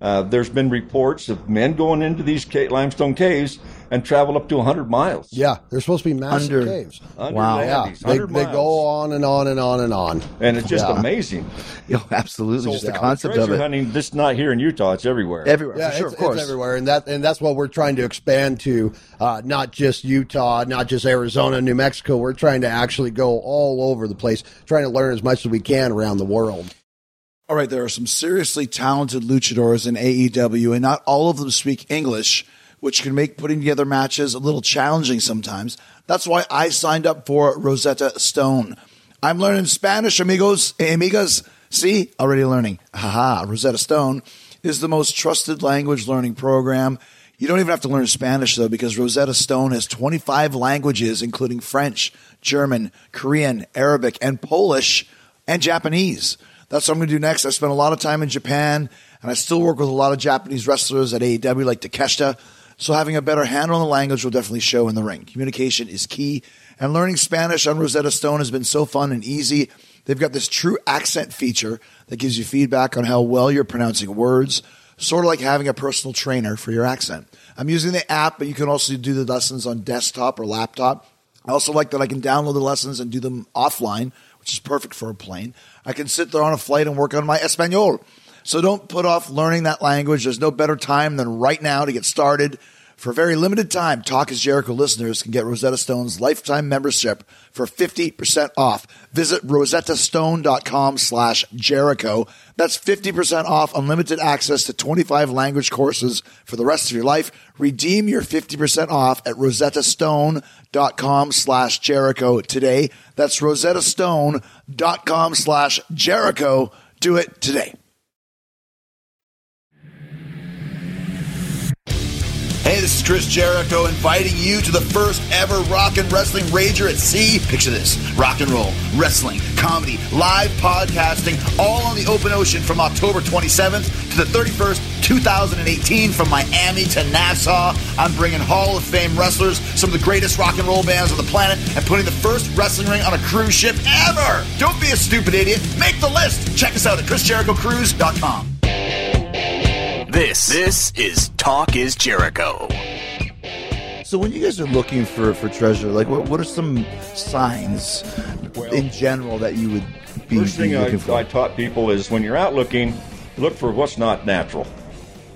uh, there's been reports of men going into these ca- limestone caves and travel up to 100 miles. yeah, they're supposed to be massive Under- caves. Under Wow. the Yeah, they, 100 they go on and on and on and on. and it's just Yeah. amazing. [LAUGHS] Yo, absolutely. Just the concept treasure of it. hunting, just not here in Utah, it's everywhere. Everywhere, Yeah, for sure, it's, of course. it's everywhere, and that and that's what we're trying to expand to. Uh, not just Utah, not just Arizona, New Mexico. We're trying to actually go all over the place, trying to learn as much as we can around the world. All right, there are some seriously talented luchadors in AEW, and not all of them speak English, which can make putting together matches a little challenging sometimes. That's why I signed up for Rosetta Stone. I'm learning Spanish, amigos, amigas. See, already learning. Haha, Rosetta Stone is the most trusted language learning program. You don't even have to learn Spanish though, because Rosetta Stone has 25 languages, including French, German, Korean, Arabic, and Polish, and Japanese. That's what I'm going to do next. I spent a lot of time in Japan, and I still work with a lot of Japanese wrestlers at AEW, like Takeshita. So having a better handle on the language will definitely show in the ring. Communication is key, and learning Spanish on Rosetta Stone has been so fun and easy. They've got this true accent feature that gives you feedback on how well you're pronouncing words, sort of like having a personal trainer for your accent. I'm using the app, but you can also do the lessons on desktop or laptop. I also like that I can download the lessons and do them offline, which is perfect for a plane. I can sit there on a flight and work on my Espanol. So don't put off learning that language. There's no better time than right now to get started. For a very limited time, Talk is Jericho listeners can get Rosetta Stone's lifetime membership for 50% off. Visit rosettastone.com slash Jericho. That's 50% off unlimited access to 25 language courses for the rest of your life. Redeem your 50% off at rosettastone.com slash Jericho today. That's rosettastone.com slash Jericho. Do it today. Hey, this is Chris Jericho inviting you to the first ever rock and wrestling rager at sea. Picture this rock and roll, wrestling, comedy, live podcasting, all on the open ocean from October 27th to the 31st, 2018, from Miami to Nassau. I'm bringing Hall of Fame wrestlers, some of the greatest rock and roll bands on the planet, and putting the first wrestling ring on a cruise ship ever. Don't be a stupid idiot. Make the list. Check us out at ChrisJerichoCruise.com. This this is Talk is Jericho. So when you guys are looking for, for treasure, like what, what are some signs in general that you would be, First be thing I, for? I taught people is when you're out looking, look for what's not natural.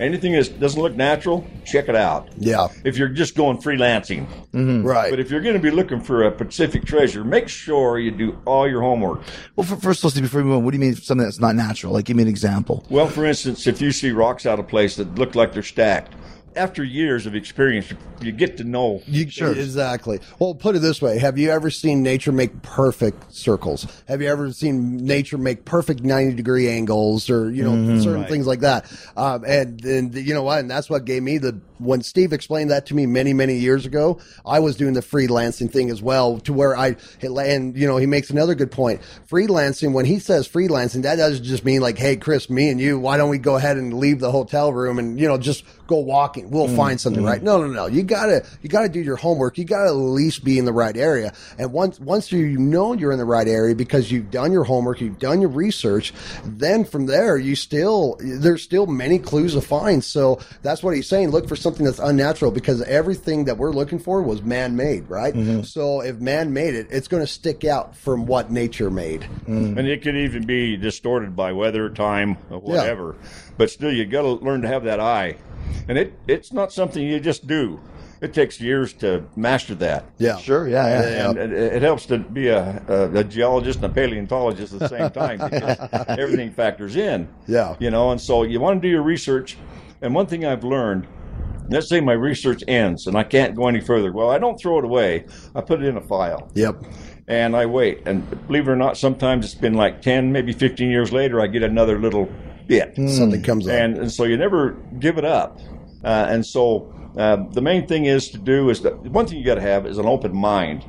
Anything that doesn't look natural, check it out. Yeah. If you're just going freelancing, mm-hmm. Right. but if you're going to be looking for a Pacific treasure, make sure you do all your homework. well, for, first, let's see, before we move on, what do you mean something that's not natural? Like, give me an example. Well, for instance, if you see rocks out of place that look like they're stacked, after years of experience, you get to know. You, sure. Exactly. Well, put it this way. Have you ever seen nature make perfect circles? Have you ever seen nature make perfect 90 degree angles or, you know, certain things like that? Um, and, and you know what? And that's what gave me the, when Steve explained that to me many, many years ago, I was doing the freelancing thing as well to where I, and, you know, he makes another good point. Freelancing, when he says freelancing, that doesn't just mean like, hey, Chris, me and you, why don't we go ahead and leave the hotel room and, you know, just go walking? We'll find mm, something, mm. right? No, no, no. You gotta, you gotta do your homework. You gotta at least be in the right area. And once, once you know you're in the right area because you've done your homework, you've done your research, then from there, you still, there's still many clues to find. So that's what he's saying. Look for something that's unnatural because everything that we're looking for was man made, right? Mm-hmm. So if man made it, it's going to stick out from what nature made. Mm. And it could even be distorted by weather, time, or whatever. But still, you got to learn to have that eye. And it, it's not something you just do. It takes years to master that. Yeah. Sure, yeah, yeah. And it, it helps to be a, a, a geologist and a paleontologist at the same time because [LAUGHS] everything factors in. Yeah. You know, and so you want to do your research. And one thing I've learned, let's say my research ends and I can't go any further. Well, I don't throw it away. I put it in a file Yep. and I wait. And believe it or not, sometimes it's been like 10, maybe 15 years later, I get another little bit. Something comes up. And, and so you never give it up. Uh, and so uh, the main thing is to do is that one thing you got to have is an open mind.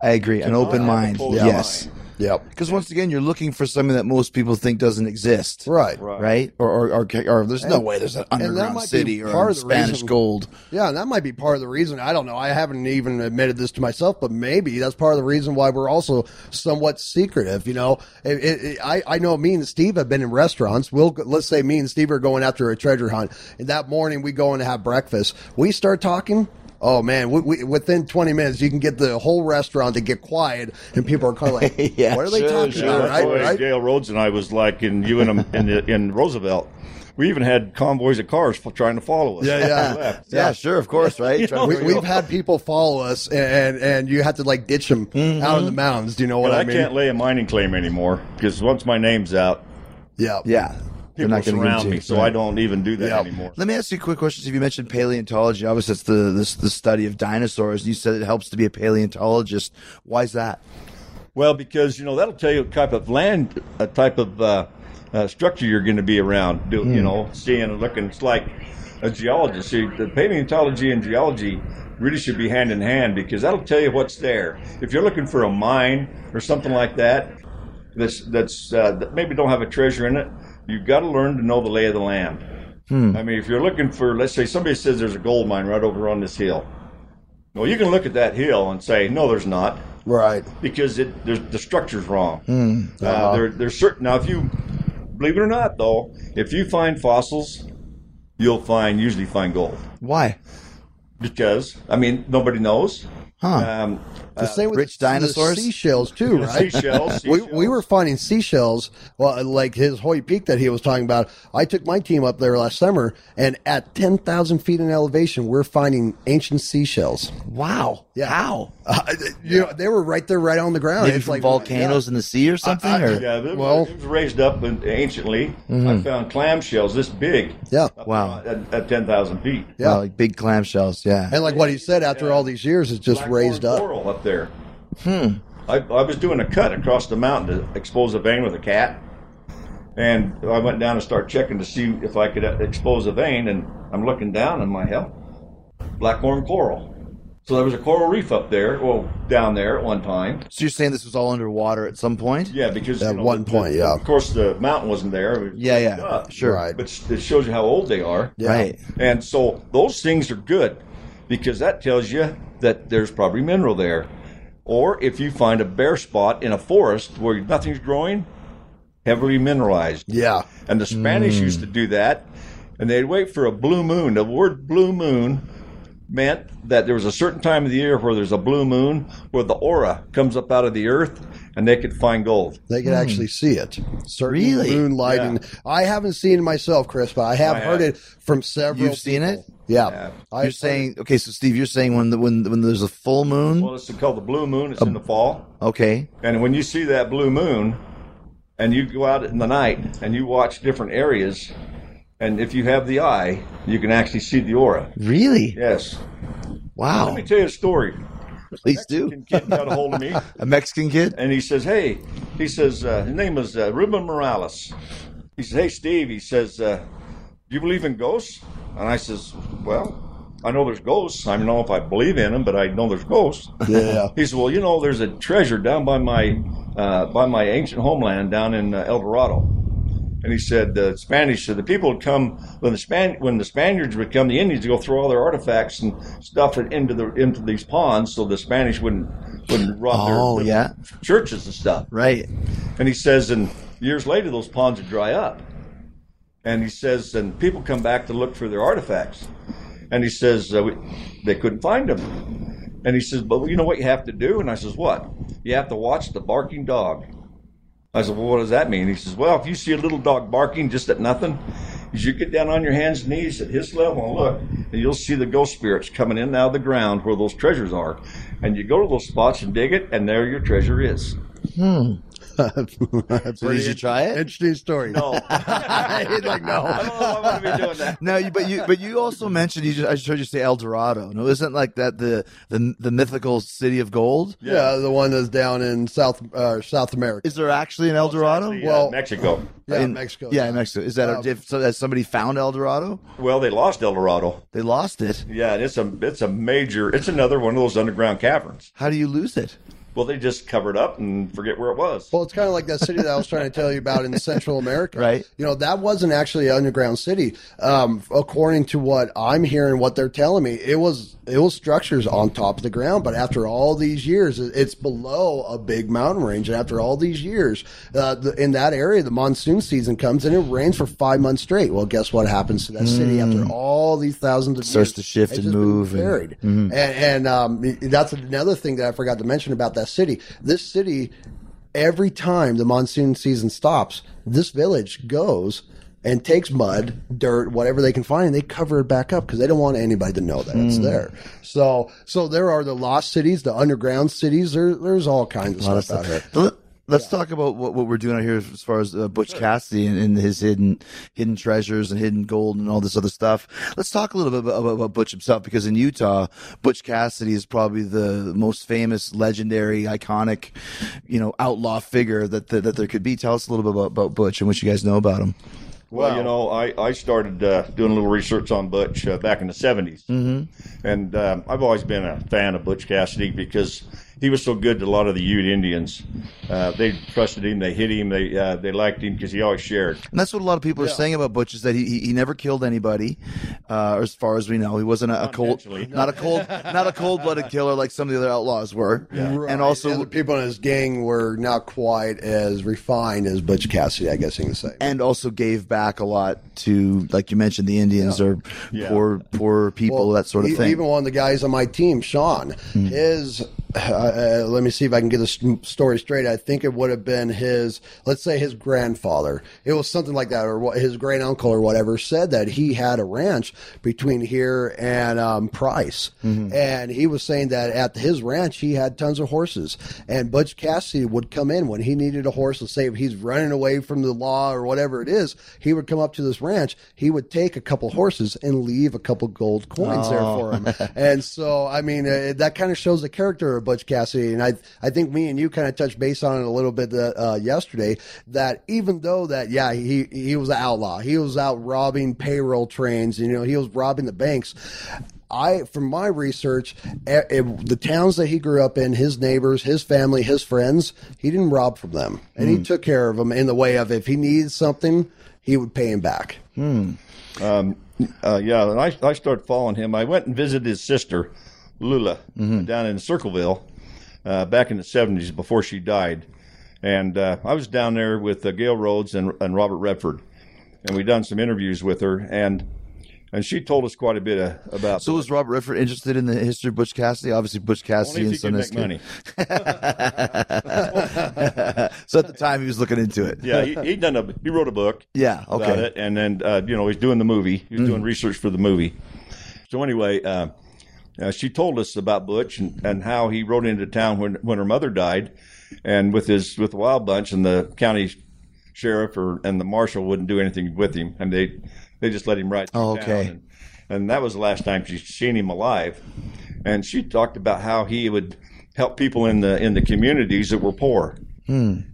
I agree. An open mind. Yes. mind. Yep. Because once again, you're looking for something that most people think doesn't exist. Right. Right? Or, or, or, or there's no way there's an and underground city or part of Spanish reason- gold. Yeah, and that might be part of the reason. I don't know. I haven't even admitted this to myself, but maybe that's part of the reason why we're also somewhat secretive. You know, it, it, it- I I know me and Steve have been in restaurants. We'll let's say me and Steve are going after a treasure hunt, and that morning we go in to have breakfast. We start talking. Oh man, we, we, within 20 minutes you can get the whole restaurant to get quiet, and people are kind of like, [LAUGHS] Yeah, "What are they sure, talking sure. about?" That's Right? the way Right? Gale Rhoades and I was like in you and um, in, in Roosevelt. We even had convoys of cars f- trying to follow us. Yeah, yeah. We left. Yeah, sure, of course, right? [LAUGHS] Trying to we, we've had people follow us, and and you have to like ditch them mm-hmm. out in the mountains. Do you know what But I I mean? can't lay a mining claim anymore because once my name's out, Yeah. Yeah. People not going to surround me, so I don't even do that Yeah. anymore. Let me ask you a quick question. If you mentioned paleontology, obviously it's the, the the study of dinosaurs. You said it helps to be a paleontologist. Why is that? Well, because you know that'll tell you what type of land, a type of uh, uh, structure you're going to be around. Do, You know, seeing and looking. It's like a geologist. See, the paleontology and geology really should be hand in hand because that'll tell you what's there. If you're looking for a mine or something like that, that's that's uh, that maybe don't have a treasure in it, you've got to learn to know the lay of the land. I mean, if you're looking for, let's say somebody says there's a gold mine right over on this hill. Well, you can look at that hill and say, no, there's not Right. because it there's, the structure's wrong. Uh, there, there's certain now. If you believe it or not, though, if you find fossils, you'll find usually find gold Why? because I mean nobody knows. Huh. Um, The same with rich the- the dinosaurs? seashells too, [LAUGHS] right? seashells. [LAUGHS] We, seashells. we were finding seashells, well, like his Hoy Peak that he was talking about. I took my team up there last summer, and at 10,000 feet in elevation, we're finding ancient seashells. Wow. Yeah. How? Uh, you know, they were right there, right on the ground. Maybe It's from like volcanoes in the sea or something? I- or Yeah, it, Well- was, it was raised up in- anciently. I found clam shells this big. Yeah. Wow. At, at ten thousand feet. Yeah. Wow, like big clamshells. Yeah. And like what he said, after all these years, it's just Black raised up. Coral up there. Hmm. I, I was doing a cut across the mountain to expose a vein with a cat, and I went down and started checking to see if I could uh, expose a vein, and I'm looking down, and my hell, black horn coral. So there was a coral reef up there, well, down there at one time. so you're saying this was all underwater at some point? Yeah, because At you know, one the- point, the- yeah. Of course, the mountain wasn't there. Was Yeah, yeah. up. Sure. Right. But it shows you how old they are. Yeah. Right. And so those things are good because that tells you that there's probably mineral there. Or if you find a bare spot in a forest where nothing's growing, heavily mineralized. Yeah. And the Spanish used hmm. to do that. and they'd wait for a blue moon. The word blue moon meant that there was a certain time of the year where there's a blue moon where the aura comes up out of the earth and they could find gold. They can actually hmm. see it. Certain Really? moonlight. Yeah. And I haven't seen it myself, Chris, but I have I heard have. it from several. You've seen it? Yeah. Yeah. I've You're saying okay, so Steve, you're saying when the when when there's a full moon, Well, it's called the blue moon. It's in the fall. okay, And when you see that blue moon and you go out in the night and you watch different areas, and if you have the eye, you can actually see the aura. really? Yes. Wow, Let me tell you a story. please do. Mexican kid got a hold of me [LAUGHS] A Mexican kid? and he says, Hey, he says, uh, his name is uh, Ruben Morales. He says, Hey, Steve, he says, uh, Do you believe in ghosts? And I says, Well, I know there's ghosts. I don't know if I believe in them, but I know there's ghosts. Yeah. He said, "Well, you know, there's a treasure down by my uh, by my ancient homeland down in uh, El Dorado." And he said, "The Spanish, so the people would come when the Span when the Spaniards would come, the Indians would go throw all their artifacts and stuff it into the into these ponds, so the Spanish wouldn't wouldn't rob Oh, their, yeah. churches and stuff." Right. And he says, and years later, those ponds would dry up. And he says, and people come back to look for their artifacts. And he says, uh, we, they couldn't find them. And he says, but you know what you have to do? And I says, what? You have to watch the barking dog. I said, well, what does that mean? He says, well, if you see a little dog barking just at nothing, is you get down on your hands and knees at his level and look, and you'll see the ghost spirits coming in out of the ground where those treasures are. And you go to those spots and dig it, and there your treasure is. Hmm. So did you try it? Interesting story. No. [LAUGHS] He's like, no. I don't know if I'm going to be doing that. No, you, but you but you also mentioned you just I just heard you say El Dorado. No, isn't like that the the the mythical city of gold? Yeah, the one that's down in South uh, South America. Is there actually an El Dorado? Actually, uh, Well- Mexico. yeah, in Mexico. Yeah, in Mexico. Is that a, if, so? Has somebody found El Dorado? Well, they lost El Dorado. They lost it. Yeah, and it's a it's a major. It's another one of those underground caverns. How do you lose it? Well, they just covered up and forget where it was. Well, it's kind of like that city that I was trying to tell you about in Central America. [LAUGHS] Right. You know, that wasn't actually an underground city. Um, according to what I'm hearing, what they're telling me, it was it was structures on top of the ground. But after all these years, it's below a big mountain range. And after all these years, uh, the, in that area, the monsoon season comes and it rains for five months straight. Well, guess what happens to that city after all these thousands of Starts years? to shift and move and- buried. And, and um, that's another thing that I forgot to mention about that city. This city, every time the monsoon season stops, this village goes and takes mud, dirt, whatever they can find, and they cover it back up because they don't want anybody to know that Hmm. it's there. So, so there are the lost cities, the underground cities. There, there's all kinds of lot of stuff out here. Let- Let's talk about what, what we're doing out here as far as uh, Butch Cassidy and, and his hidden hidden treasures and hidden gold and all this other stuff. Let's talk a little bit about, about Butch himself because in Utah, Butch Cassidy is probably the most famous, legendary, iconic, you know, outlaw figure that that, that there could be. Tell us a little bit about, about Butch and what you guys know about him. Well, you know, I, I started uh, doing a little research on Butch uh, back in the 70s. Mm-hmm. And um, I've always been a fan of Butch Cassidy because he was so good to a lot of the Ute Indians. Uh, they trusted him, they hit him, they uh, they liked him because he always shared. And that's what a lot of people are saying about Butch is that he he, he never killed anybody, uh, as far as we know. He wasn't a, a cold, intentionally. not a cold, not a cold blooded [LAUGHS] killer like some of the other outlaws were. Right. And also, the people in his gang were not quite as refined as Butch Cassidy, I guess you can say. and also gave back a lot to, like you mentioned, the Indians or Yeah. poor poor people, that sort of e- thing. Even one of the guys on my team, Sean, his, uh, uh, let me see if I can get this story straight. I think it would have been his, let's say his grandfather. It was something like that, or what, his great uncle or whatever said that he had a ranch between here and um, Price. Mm-hmm. And he was saying that at his ranch, he had tons of horses. And Butch Cassidy would come in when he needed a horse, let's say if he's running away from the law or whatever it is, he would come up to this ranch. He would take a couple horses and leave a couple gold coins there for him. and so, I mean, uh, that kind of shows the character of Butch Cassidy. And I, I think me and you kind of touched base on it a little bit uh, uh, yesterday. That even though that, yeah, he he was an outlaw. He was out robbing payroll trains. You know, he was robbing the banks. I, from my research, the towns that he grew up in, his neighbors, his family, his friends, he didn't rob from them, and he took care of them in the way of if he needed something, he would pay him back. Hmm. Uh, yeah, and I, I started following him. I went and visited his sister, Lula, down in Circleville uh, back in the 70s before she died. And uh, I was down there with uh, Gale Rhoades and, and Robert Redford. and we done some interviews with her, and and she told us quite a bit uh, about. So was Robert Redford interested in the history of Butch Cassidy? Obviously, Butch Cassidy only and if he could Sundance make money. [LAUGHS] so at the time, he was looking into it. Yeah, he, he done a he wrote a book. [LAUGHS] Yeah, about okay. it, and then uh, you know he's doing the movie. He's doing research for the movie. So anyway, uh, uh, she told us about Butch and, and how he rode into town when when her mother died, and with his with the Wild Bunch and the county sheriff or and the marshal wouldn't do anything with him, and they they just let him ride. Oh, okay. And, and that was the last time she'd seen him alive. And she talked about how he would help people in the in the communities that were poor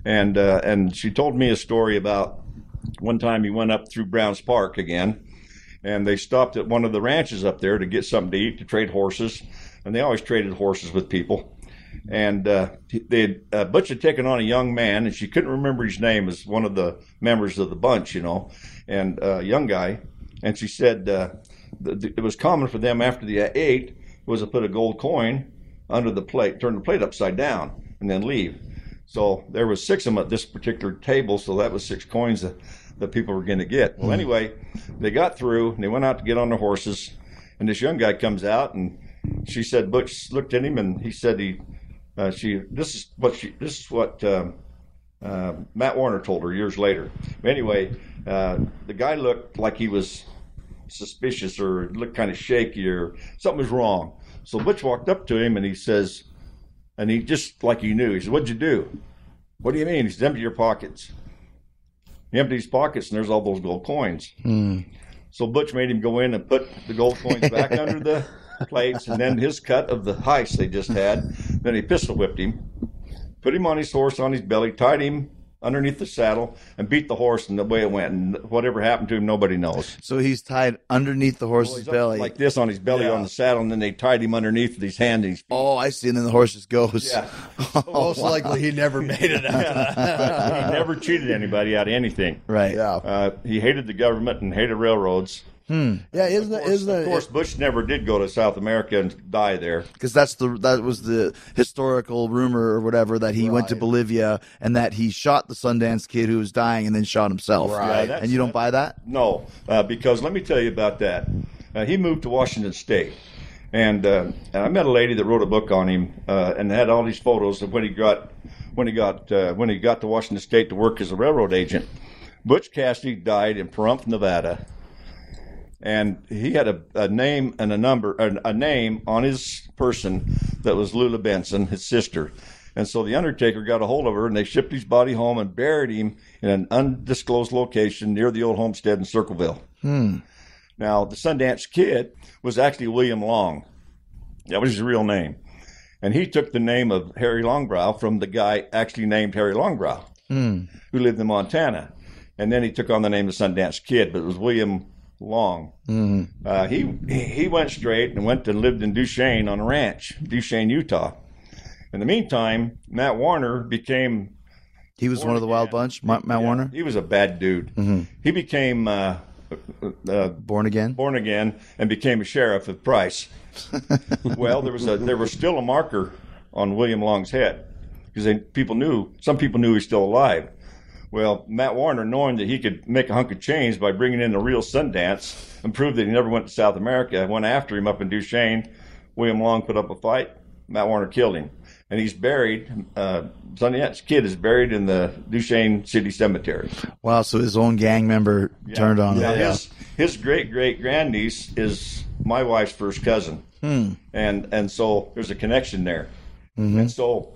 and uh, and she told me a story about one time he went up through Browns Park again, and they stopped at one of the ranches up there to get something to eat to trade horses, and they always traded horses with people. And uh, they uh, Butch had taken on a young man, and she couldn't remember his name as one of the members of the bunch, you know, and uh, young guy. And she said uh, th- th- it was common for them after they ate was to put a gold coin under the plate, turn the plate upside down, and then leave. So there was six of them at this particular table, so that was six coins that, that people were going to get. Well, anyway, they got through and they went out to get on their horses, and this young guy comes out and she said Butch looked at him and he said he uh, she this is what she this is what um, uh, Matt Warner told her years later. But anyway, uh, the guy looked like he was suspicious or looked kind of shaky or something was wrong. So Butch walked up to him and he says, and he just like he knew, he said, What'd you do? What do you mean? He said, Empty your pockets. He emptied his pockets and there's all those gold coins. Hmm. So Butch made him go in and put the gold coins back [LAUGHS] under the plates and then his cut of the heist they just had. Then he pistol whipped him, put him on his horse on his belly, tied him underneath the saddle, and beat the horse. And the way it went, and whatever happened to him, nobody knows. So he's tied underneath the horse's He's up belly. like this on his belly on the saddle, and then they tied him underneath with his hand and his feet. oh, I see. And then the horse just goes. Yeah. [LAUGHS] Most likely he never made it out. [LAUGHS] he never cheated anybody out of anything. Right. Yeah. Uh, he hated the government and hated railroads. Yeah, isn't it? Isn't Of it? course, Butch never did go to South America and die there. Because that's the that was the historical rumor or whatever that he went to Bolivia and that he shot the Sundance kid who was dying and then shot himself. Right. Yeah, and you don't buy that? No, uh, because let me tell you about that. Uh, he moved to Washington State, and, uh, and I met a lady that wrote a book on him uh, and had all these photos of when he got when he got uh, when he got to Washington State to work as a railroad agent. Butch Cassidy died in Pahrump, Nevada, and he had a, a name and a number a, a name on his person that was Lula Benson, his sister. And so the undertaker got a hold of her, and they shipped his body home and buried him in an undisclosed location near the old homestead in Circleville. Hmm. Now, the Sundance Kid was actually William Long. That was his real name. And he took the name of Harry Longabaugh from the guy actually named Harry Longabaugh, hmm. who lived in Montana. And then he took on the name of Sundance Kid, but it was William Long. Uh, he he went straight and went and lived in Duchesne on a ranch, Duchesne, Utah. In the meantime, Matt Warner became He was one of the Wild Bunch, Ma- Matt yeah, Warner, He was a bad dude. He became uh, uh, born again. born again and became a sheriff of Price. [LAUGHS] well, there was a there was still a marker on William Long's head because people knew some people knew he was still alive. Well, Matt Warner, knowing that he could make a hunk of change by bringing in the real Sundance and prove that he never went to South America, went after him up in Duchesne. William Long put up a fight. Matt Warner killed him, and he's buried. Uh, Sundance Kid is buried in the Duchesne City Cemetery. Wow, so his own gang member turned on Now, him. His his great great grandniece is my wife's first cousin, and and so there's a connection there. And so,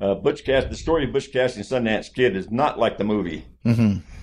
uh, Butch Cassidy, the story of Butch Cassidy and Sundance Kid is not like the movie.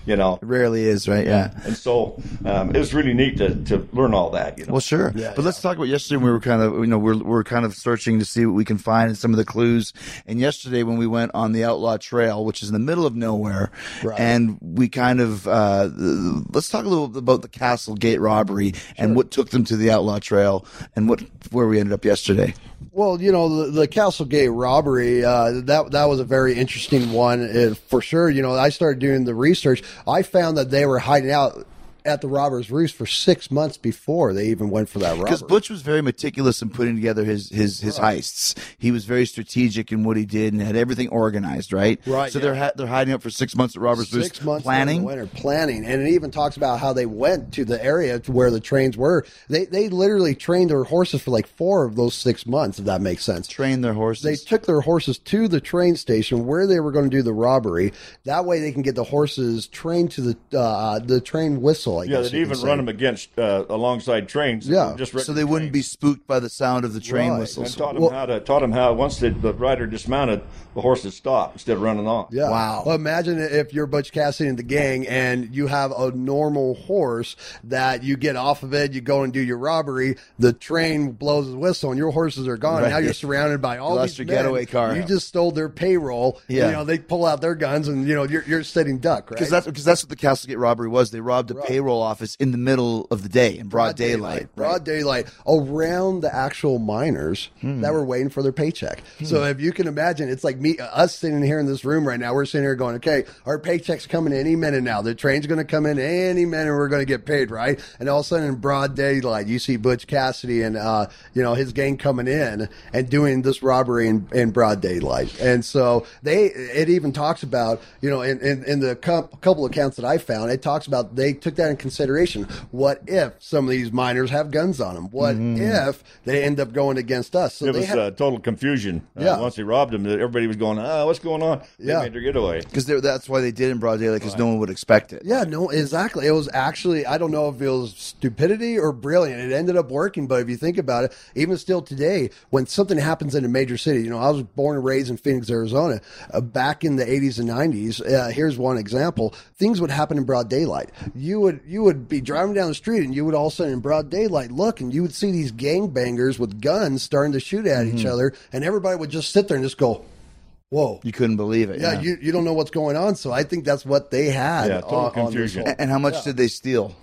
You know, It rarely is, right? Yeah. and so um, it was really neat to, to learn all that. You know, Well, sure. Yeah, but let's talk about yesterday. When we were kind of, you know, we're we're kind of searching to see what we can find and some of the clues. And yesterday, when we went on the Outlaw Trail, which is in the middle of nowhere, and we kind of uh, let's talk a little bit about the Castle Gate robbery and what took them to the Outlaw Trail and what where we ended up yesterday. Well, you know, the, the Castlegate robbery, uh, that, that was a very interesting one uh, for sure. You know, I started doing the research. I found that they were hiding out at the Robbers Roost for six months before they even went for that robbery. Because Butch was very meticulous in putting together his his his heists. He was very strategic in what he did and had everything organized, right? Right, So yeah. they're ha- they're hiding up for six months at Robert's six Boost, months planning. winter planning and it even talks about how they went to the area to where the trains were they they literally trained their horses for like four of those six months if that makes sense Train their horses. they took their horses to the train station where they were going to do the robbery that way they can get the horses trained to the uh, the train whistle I Yeah, guess they'd you can even say. run them against uh, alongside trains. Yeah. just so they wouldn't be spooked by the sound of the train Right. whistles. And taught them Well- how to taught them how once the, the rider dismounted, the horses stopped instead of running off. Yeah. Wow. Well, imagine if you're Butch Cassidy and the gang, and you have a normal horse that you get off of it, you go and do your robbery. The train blows the whistle, and your horses are gone. Right. Now you're surrounded by all You these your men. getaway car. You just stole their payroll. Yeah. You know they pull out their guns, and you know you're you're sitting duck, right? Because that's because that's what the Castlegate robbery was. They robbed a payroll office in the middle of the day in broad, daylight. Broad daylight around the actual miners Hmm. that were waiting for their paycheck. So if you can imagine, it's like me, us sitting here in this room right now. We're sitting here going, okay, our paycheck's coming any minute now. The train's going to come in any minute. We're going to get paid, right? And all of a sudden, in broad daylight, you see Butch Cassidy and uh, you know his gang coming in and doing this robbery in, in broad daylight. And so they, it even talks about, you know, in in, in the cou- couple accounts that I found, it talks about they took that in consideration. What if some of these miners have guns on them? What if they end up going against us? So It they was had- uh, total confusion. Uh, Yeah. Once they robbed them, everybody was going, "Ah, what's going on?" They Yeah. made their getaway. Because that's why they did in broad daylight because no one would expect it. Yeah, no, exactly. It was actually, I don't know if it was stupidity or brilliant. It ended up working, but if you think about it, even still today, when something happens in a major city, you know, I was born and raised in Phoenix, Arizona, uh, back in the 80s and 90s. Uh, here's one example. Things would happen in broad daylight. You would, you would be driving down the street and you would all of a sudden in broad daylight look and you would see these gangbangers with guns starting to shoot at each mm-hmm. other and everybody would just sit there and just go, whoa. You couldn't believe it. Yeah, you, you don't know what's going on. So I think that's what they had. Yeah, total on- on this confusion. whole- And, and how much did they steal?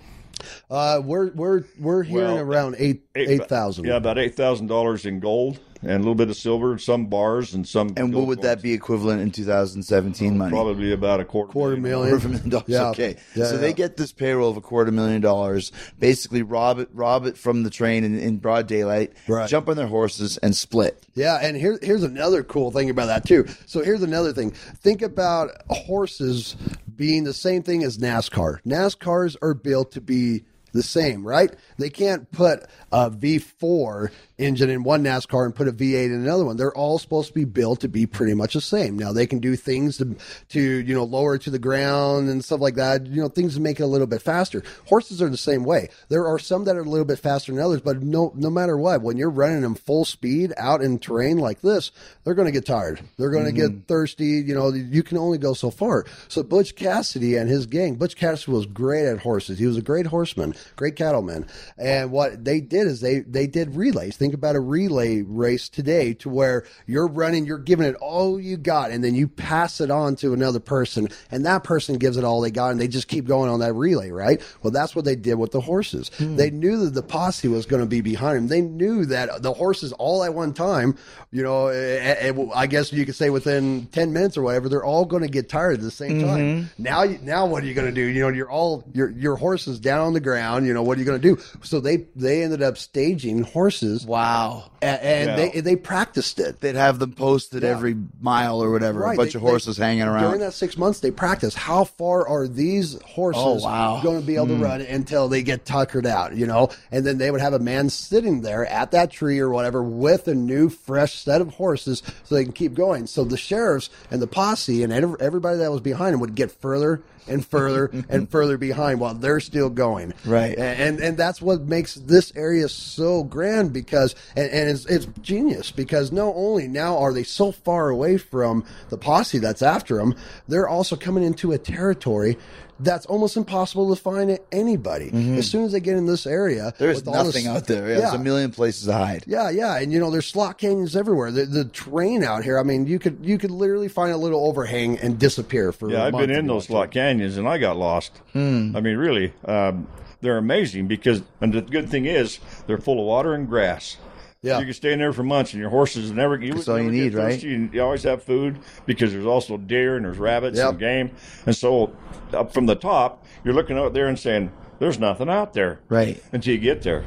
Uh, we're we're we're hearing Well, around eight eight thousand. Yeah, about eight thousand dollars in gold and a little bit of silver, some bars and some. And what gold would that be equivalent in 2017 money? Probably about a quarter, Quarter million. Quarter million dollars. Yeah. Okay, Yeah, so yeah. they get this payroll of a quarter million dollars. Basically, rob it, rob it from the train in, in broad daylight. Right. Jump on their horses and split. Yeah, and here, here's another cool thing about that too. So here's another thing. Think about horses being the same thing as NASCAR. NASCARs are built to be the same, right? They can't put a V4 engine in one NASCAR and put a V8 in another one. They're all supposed to be built to be pretty much the same. Now they can do things to to you know lower to the ground and stuff like that. You know things to make it a little bit faster. Horses are the same way. There are some that are a little bit faster than others, but no no matter what, when you're running them full speed out in terrain like this, they're going to get tired. They're going to get mm-hmm. thirsty. You know you can only go so far. So Butch Cassidy and his gang. Butch Cassidy was great at horses. He was a great horseman, great cattleman. And what they did is they they did relays. Think about a relay race today to where you're running, you're giving it all you got, and then you pass it on to another person, and that person gives it all they got, and they just keep going on that relay, right? Well, that's what they did with the horses. They knew that the posse was going to be behind them. They knew that the horses all at one time, you know, eh, eh, I guess you could say within ten minutes or whatever, they're all going to get tired at the same time. Now, now what are you going to do? You know, you're all your your horses down on the ground. You know, what are you going to do? So they they ended up staging horses. Wow. A- And, Yeah. they they practiced it. They'd have them posted every mile or whatever. A bunch they- of horses they- hanging around. During that six months, they practiced. How far are these horses Oh, wow. going to be able to hmm. run until they get tuckered out? You know, and then they would have a man sitting there at that tree or whatever with a new, fresh set of horses, so they can keep going. So the sheriffs and the posse and everybody that was behind them would get further and further [LAUGHS] and further behind while they're still going. Right. And and that's what makes this area so grand because and, and it's it's genius because not only now are they so far away from the posse that's after them, they're also coming into a territory that's almost impossible to find anybody. As soon as they get in this area, Mm-hmm. There's nothing this- out there. Yeah, There's a million places to hide. yeah, yeah, and you know there's slot canyons everywhere. The, the terrain out here, I mean, you could you could literally find a little overhang and disappear for. Yeah, i I've been in those slot canyons and I got lost. Hmm. I mean, really, um, they're amazing because, and the good thing is, they're full of water and grass. Yeah. you can stay in there for months, and your horses never. You That's all you need, right? thirsty, You always have food because there's also deer and there's rabbits Yep. and game, and so up from the top, you're looking out there and saying, there's nothing out there. Right. Until you get there.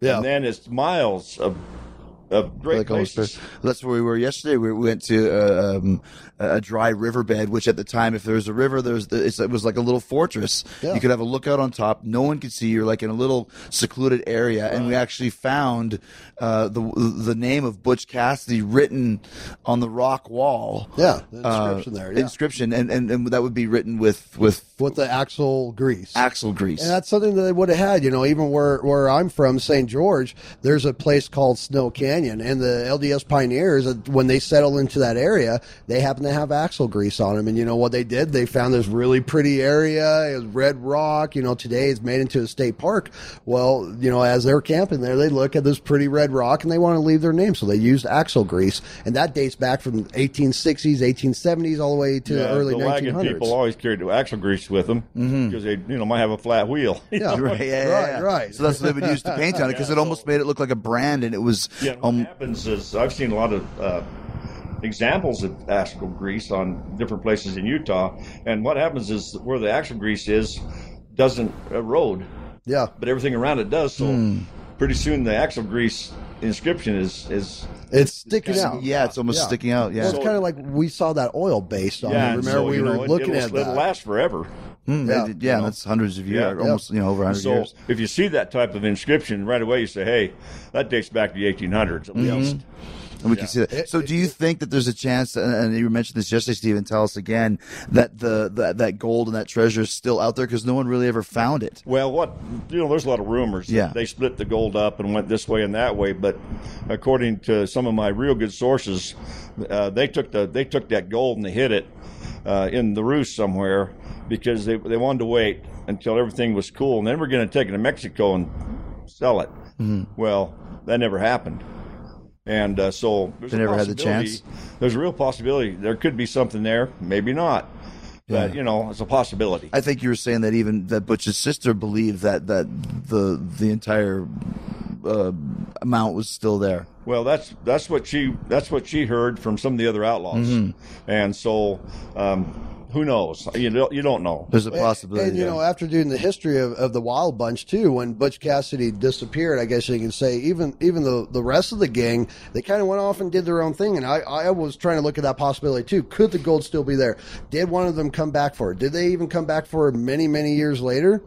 Yeah. And then it's miles of of great Like places. that's where we were yesterday. We went to uh, um, a dry riverbed, which at the time, if there was a river, there was the, it was like a little fortress. Yeah. You could have a lookout on top. No one could see. You're like in a little secluded area, and we actually found uh, the the name of Butch Cassidy written on the rock wall. Yeah, the Uh, inscription there. Yeah. Inscription, and, and and that would be written with with with the axle grease. axle grease. And that's something that they would have had, you know, even where, where I'm from, St. George, there's a place called Snow Canyon. And the LDS pioneers, uh, when they settled into that area, they happen to have axle grease on them. And you know what they did? They found this really pretty area. It was red rock. You know, today it's made into a state park. Well, you know, as they're camping there, they look at this pretty red rock and they want to leave their name. So they used axle grease. And that dates back from 1860s, 1870s, all the way to the early the wagon 1900s. people always carried the axle grease with them because they, you know, might have a flat wheel. [LAUGHS] yeah, Right, yeah, yeah, right, yeah. right. So that's what they would use to paint on it because Yeah, it almost so- made it look like a brand, and it was Yeah, what um, happens is I've seen a lot of uh, examples of axle grease on different places in Utah, and what happens is where the axle grease is doesn't erode, yeah. but everything around it does. So Hmm. pretty soon the axle grease inscription is is It's sticking kinda- out. yeah, it's almost Yeah. sticking out. Yeah, Well, it's kind of like we saw that oil based on. it. yeah. Remember, so, we you were know, it- looking it'll, at it'll that. last forever. Mm, Yeah. they did- yeah, that's hundreds of years, Yeah. almost you know over hundred So years. So if you see that type of inscription right away, you say, "Hey, that dates back to the 1800s at Mm-hmm. least." And we can see that. So, do you think that there's a chance? And you mentioned this yesterday, Stephen. Tell us again that the, the that gold and that treasure is still out there because no one really ever found it. Well, what you know, there's a lot of rumors. Yeah. they split the gold up and went this way and that way. But according to some of my real good sources, uh, they took the they took that gold and they hid it uh, in the roost somewhere because they they wanted to wait until everything was cool and then we're going to take it to Mexico and sell it. Mm-hmm. Well, that never happened. And uh, so there's They a never had the chance? There's a real possibility there could be something there, maybe not. But you know, it's a possibility. I think you were saying that even that Butch's sister believed that that the the entire uh, amount was still there. Well, that's that's what she that's what she heard from some of the other outlaws, Mm-hmm. and so um, who knows? You don't you don't know. There's a possibility. And you yeah. know, after doing the history of, of the Wild Bunch too, when Butch Cassidy disappeared, I guess you can say even even the the rest of the gang, they kind of went off and did their own thing. And I I was trying to look at that possibility too. Could the gold still be there? Did one of them come back for it? Did they even come back for it many many years later?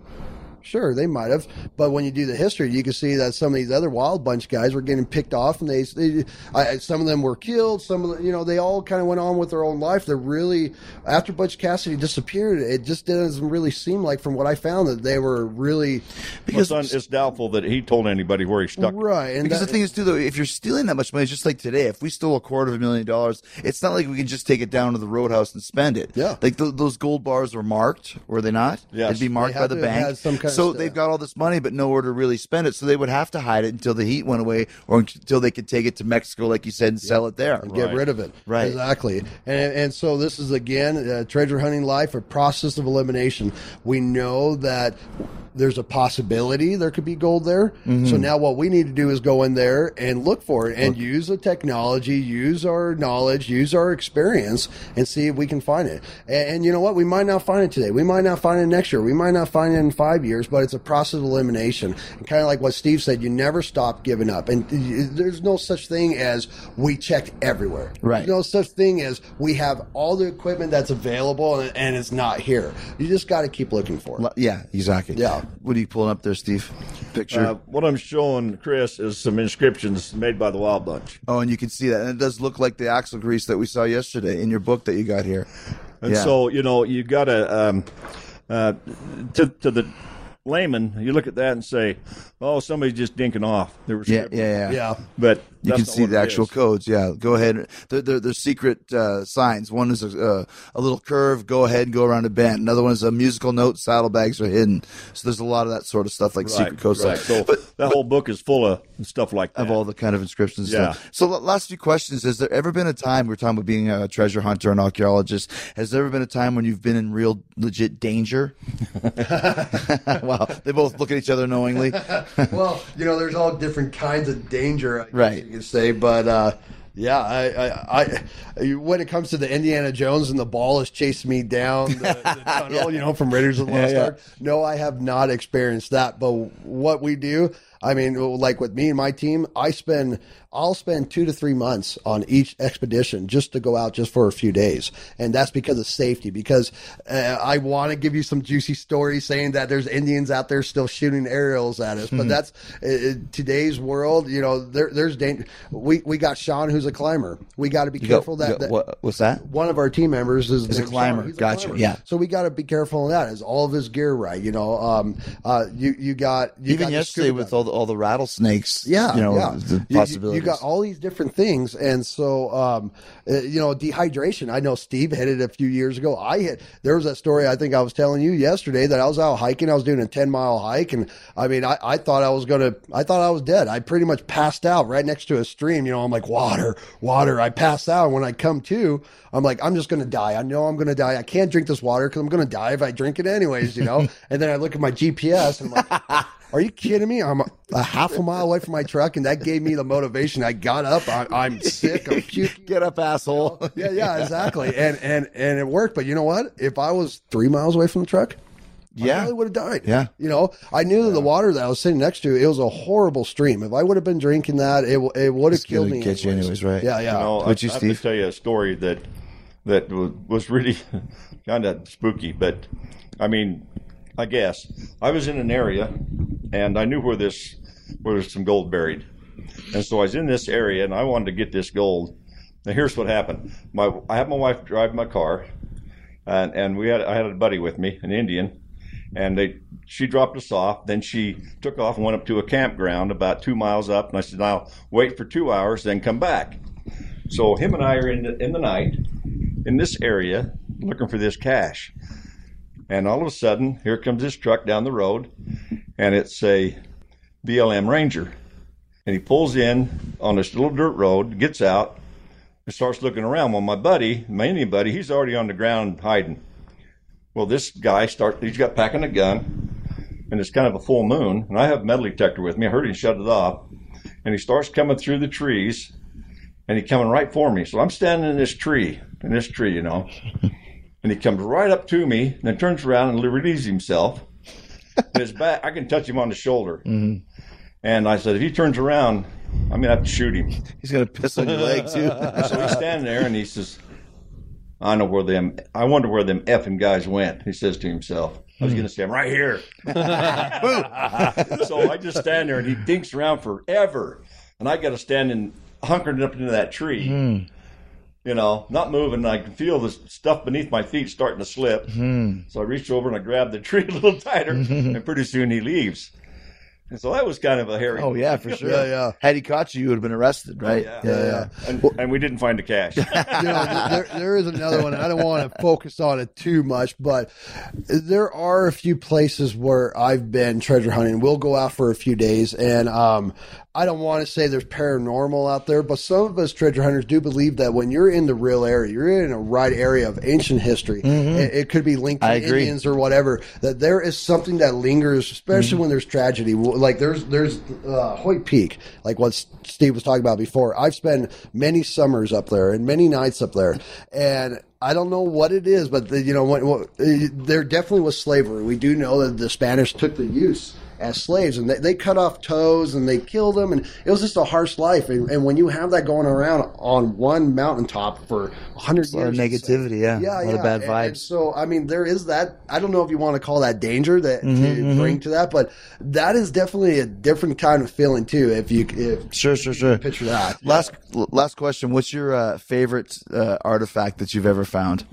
Sure, they might have, but when you do the history, you can see that some of these other Wild Bunch guys were getting picked off, and they, they I, some of them were killed. Some of the, you know, they all kind of went on with their own life. They're really after Butch Cassidy disappeared, it just doesn't really seem like, from what I found, that they were really Because it's doubtful that he told anybody where he stuck. it. right. And Because that- the thing is, too, though, if you're stealing that much money, it's just like today, if we stole a quarter of a million dollars, it's not like we can just take it down to the roadhouse and spend it. Yeah. Like th- those gold bars were marked, were they not? Yes. They'd be marked by the bank. some kind of so st- they've got all this money, but nowhere to really spend it. So they would have to hide it until the heat went away or until they could take it to Mexico, like you said, and sell it there. and get Right. rid of it. Right. Exactly. And and so this is again uh, treasure hunting life, a process of elimination. We know that there's a possibility there could be gold there. Mm-hmm. So now what we need to do is go in there and look for it and use the technology, use our knowledge, use our experience, and see if we can find it. And, and you know what? We might not find it today. We might not find it next year. We might not find it in five years. But it's a process of elimination. And kind of like what Steve said, you never stop giving up. And there's no such thing as we checked everywhere. Right. There's no such thing as we have all the equipment that's available and, and it's not here. You just got to keep looking for it. Yeah, exactly. Yeah. What are you pulling up there, Steve? Picture. Uh, what I'm showing Chris is some inscriptions made by the Wild Bunch. oh, and you can see that. And it does look like the axle grease that we saw yesterday in your book that you got here. And Yeah. so, you know, you got to, um, uh, to, to the layman, you look at that and say, oh, somebody's just dinking off. There was Yeah, yeah, yeah. Yeah. But You that's can see the actual is. codes. Yeah, go ahead. They're, they're, they're secret uh, signs. One is a, uh, a little curve. Go ahead and go around a bend. Another one is a musical note. Saddlebags are hidden. So there's a lot of that sort of stuff, like secret code right. stuff. So but that whole book is full of stuff like that. of all the kind of inscriptions. Yeah. Stuff. So last few questions: Has there ever been a time we're talking about being a treasure hunter and archaeologist? Has there ever been a time when you've been in real legit danger? [LAUGHS] wow, they both look at each other knowingly. [LAUGHS] well, you know, there's all different kinds of danger, Right. Could say, but uh, Yeah, I, I, I, when it comes to the Indiana Jones and the ball is chasing me down the, the [LAUGHS] tunnel, you know, from Raiders of the Lost Yeah, yeah. No, I have not experienced that. But what we do, I mean, like with me and my team, I spend, I'll spend two to three months on each expedition just to go out just for a few days, and that's because of safety. Because uh, I want to give you some juicy stories saying that there's Indians out there still shooting aerials at us, but that's uh, today's world. You know, there, there's danger. We we got Sean, who's a climber. We got to be You careful that, that what, what's that? one of our team members is, Is a climber. Sean. He's a Gotcha. climber. Yeah. So we got to be careful on that. Is all of his gear right? You know, um, uh, you you got you Even got yesterday with all the, all the rattlesnakes. Yeah, you know yeah. the you- You, got all these different things, and so um, uh, you know dehydration. I know Steve hit it a few years ago. I hit. There was that story I think I was telling you yesterday that I was out hiking. I was doing a ten mile hike, and I mean I, I thought I was gonna. I thought I was dead. I pretty much passed out right next to a stream. You know, I'm like water, water. I passed out. When I come to, I'm like I'm just gonna die. I know I'm gonna die. I can't drink this water because I'm gonna die if I drink it anyways. You know. [LAUGHS] and then I look at my GPS and I'm like. Are you kidding me? I'm a, a half a mile away from my truck, and that gave me the motivation. I got up. I, I'm sick. I'm puking. [LAUGHS] Get up, asshole. Yeah, yeah, exactly. And and and it worked. But you know what? If I was three miles away from the truck, I Yeah. probably would have died. Yeah. You know, I knew that the water that I was sitting next to, it was a horrible stream. If I would have been drinking that, it it would have killed me. get you anyways, right? Yeah, yeah. You know, I, Would you, I have to tell you a story that that was, was really [LAUGHS] kind of spooky, but I mean, I guess I was in an area and I knew where this where there's some gold buried, and so I was in this area and I wanted to get this gold. Now here's what happened: my I had my wife drive my car, and and we had I had a buddy with me, an Indian, and they she dropped us off. Then she took off and went up to a campground about two miles up, and I said, "I'll wait for two hours, then come back." So him and I are in the, in the night in this area looking for this cash. And all of a sudden, here comes this truck down the road, and it's a BLM Ranger. And he pulls in on this little dirt road, gets out, and starts looking around. Well, my buddy, my Indian buddy, he's already on the ground hiding. Well, this guy starts, he's got packing a gun, and it's kind of a full moon, and I have a metal detector with me. I heard him shut it off, and he starts coming through the trees, and he coming right for me. So I'm standing in this tree, in this tree, you know, [LAUGHS] and he comes right up to me, and then turns around and releases himself. [LAUGHS] His back, I can touch him on the shoulder. Mm-hmm. And I said, if he turns around, I'm gonna have to shoot him. He's gonna piss on your leg too. [LAUGHS] So he's standing there, and he says, "I know where them. I wonder where them effing guys went." He says to himself. I was hmm. gonna say, "I'm right here." [LAUGHS] so I just stand there, and he dinks around forever, and I got to stand and hunkered up into that tree. Hmm. You know, not moving. I can feel the stuff beneath my feet starting to slip. So I reached over and I grabbed the [LAUGHS] tree a little tighter, [LAUGHS] and pretty soon he leaves. And so that was kind of a hairy. oh yeah, for [LAUGHS] sure. Yeah, yeah. Had he caught you, you would have been arrested, right? yeah. Yeah, yeah. And, and we didn't find the cash. you know, there, there is another one. I don't want to focus on it too much, but there are a few places where I've been treasure hunting. We'll go out for a few days, and um, I don't want to say there's paranormal out there, but some of us treasure hunters do believe that when you're in the real area, you're in a right area of ancient history. It, it could be linked to. Indians or whatever. That there is something that lingers, especially when there's tragedy. Like there's there's uh, Hoyt Peak, like what Steve was talking about before. I've spent many summers up there and many nights up there, and I don't know what it is, but the, you know, what, what, uh, there definitely was slavery. We do know that the Spanish took the Utes as slaves, and they, they cut off toes and they killed them, and it was just a harsh life. And, and when you have that going around on one mountaintop for hundred years, A lot of negativity, yeah. yeah, a lot yeah. of bad And- and so, I mean, there is that. I don't know if you want to call that danger that to bring to that, but that is definitely a different kind of feeling too. If you if Sure, sure, sure. picture that. Last last question. What's your uh, favorite uh, artifact that you've ever found?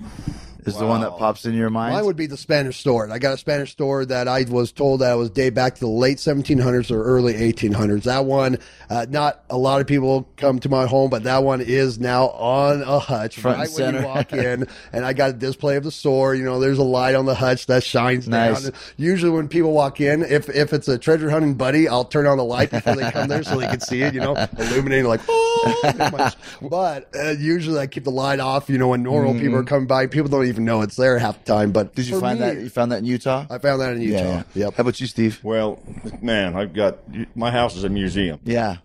Is the one that pops into your mind? Mine would be the Spanish sword. I got a Spanish sword that I was told that was date back to the late 1700s or early 1800s. That one, uh, not a lot of people come to my home, but that one is now on a hutch Front right and when you walk in. [LAUGHS] And I got a display of the sword. You know, there's a light on the hutch that shines Nice. down. Usually, when people walk in, if if it's a treasure hunting buddy, I'll turn on the light before they come there so they can see it. You know, [LAUGHS] illuminating like. "Oh." [LAUGHS] but uh, usually, I keep the light off. You know, when normal people are coming by, people don't even know it's there half the time. But Mm-hmm. Did you find me, that? You found that in Utah? I found that in Utah. yeah, yeah. Yep. How about you, Steve? Well, man, I've got my house is a museum. Yeah.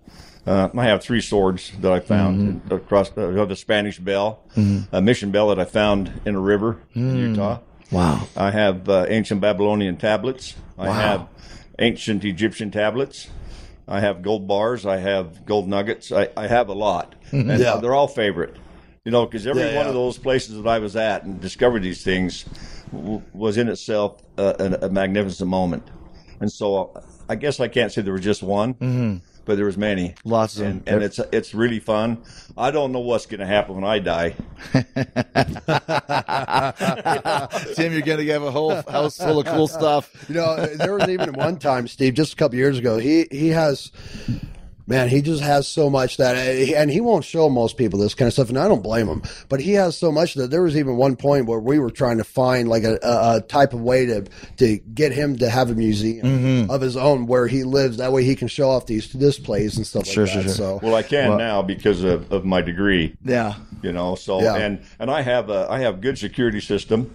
Uh, I have three swords that I found Mm-hmm. across the, the Spanish bell, a mission bell that I found in a river in Mm. Utah. Wow. I have uh, ancient Babylonian tablets. I have ancient Egyptian tablets. I have gold bars. I have gold nuggets. I, I have a lot. And Yeah. they're all favorite. You know, because every Yeah, one yeah. of those places that I was at and discovered these things w- was in itself a, a, a magnificent moment. And so I guess I can't say there was just one, mm-hmm. but there was many. Lots of and, them. and it's it's really fun. I don't know what's going to happen when I die. [LAUGHS] Tim, you're gonna have a whole house full of cool stuff. You know, there was even one time, Steve, just a couple years ago. He he has, man, he just has so much that, and he won't show most people this kind of stuff, and I don't blame him. But he has so much that there was even one point where we were trying to find like a, a, a type of way to to get him to have a museum Mm-hmm. of his own where he lives. That way, he can show off these displays and stuff Sure, like sure, that. sure. So. Well, I can now because of, of my degree. Yeah. you know so Yeah. and and i have a i have good security system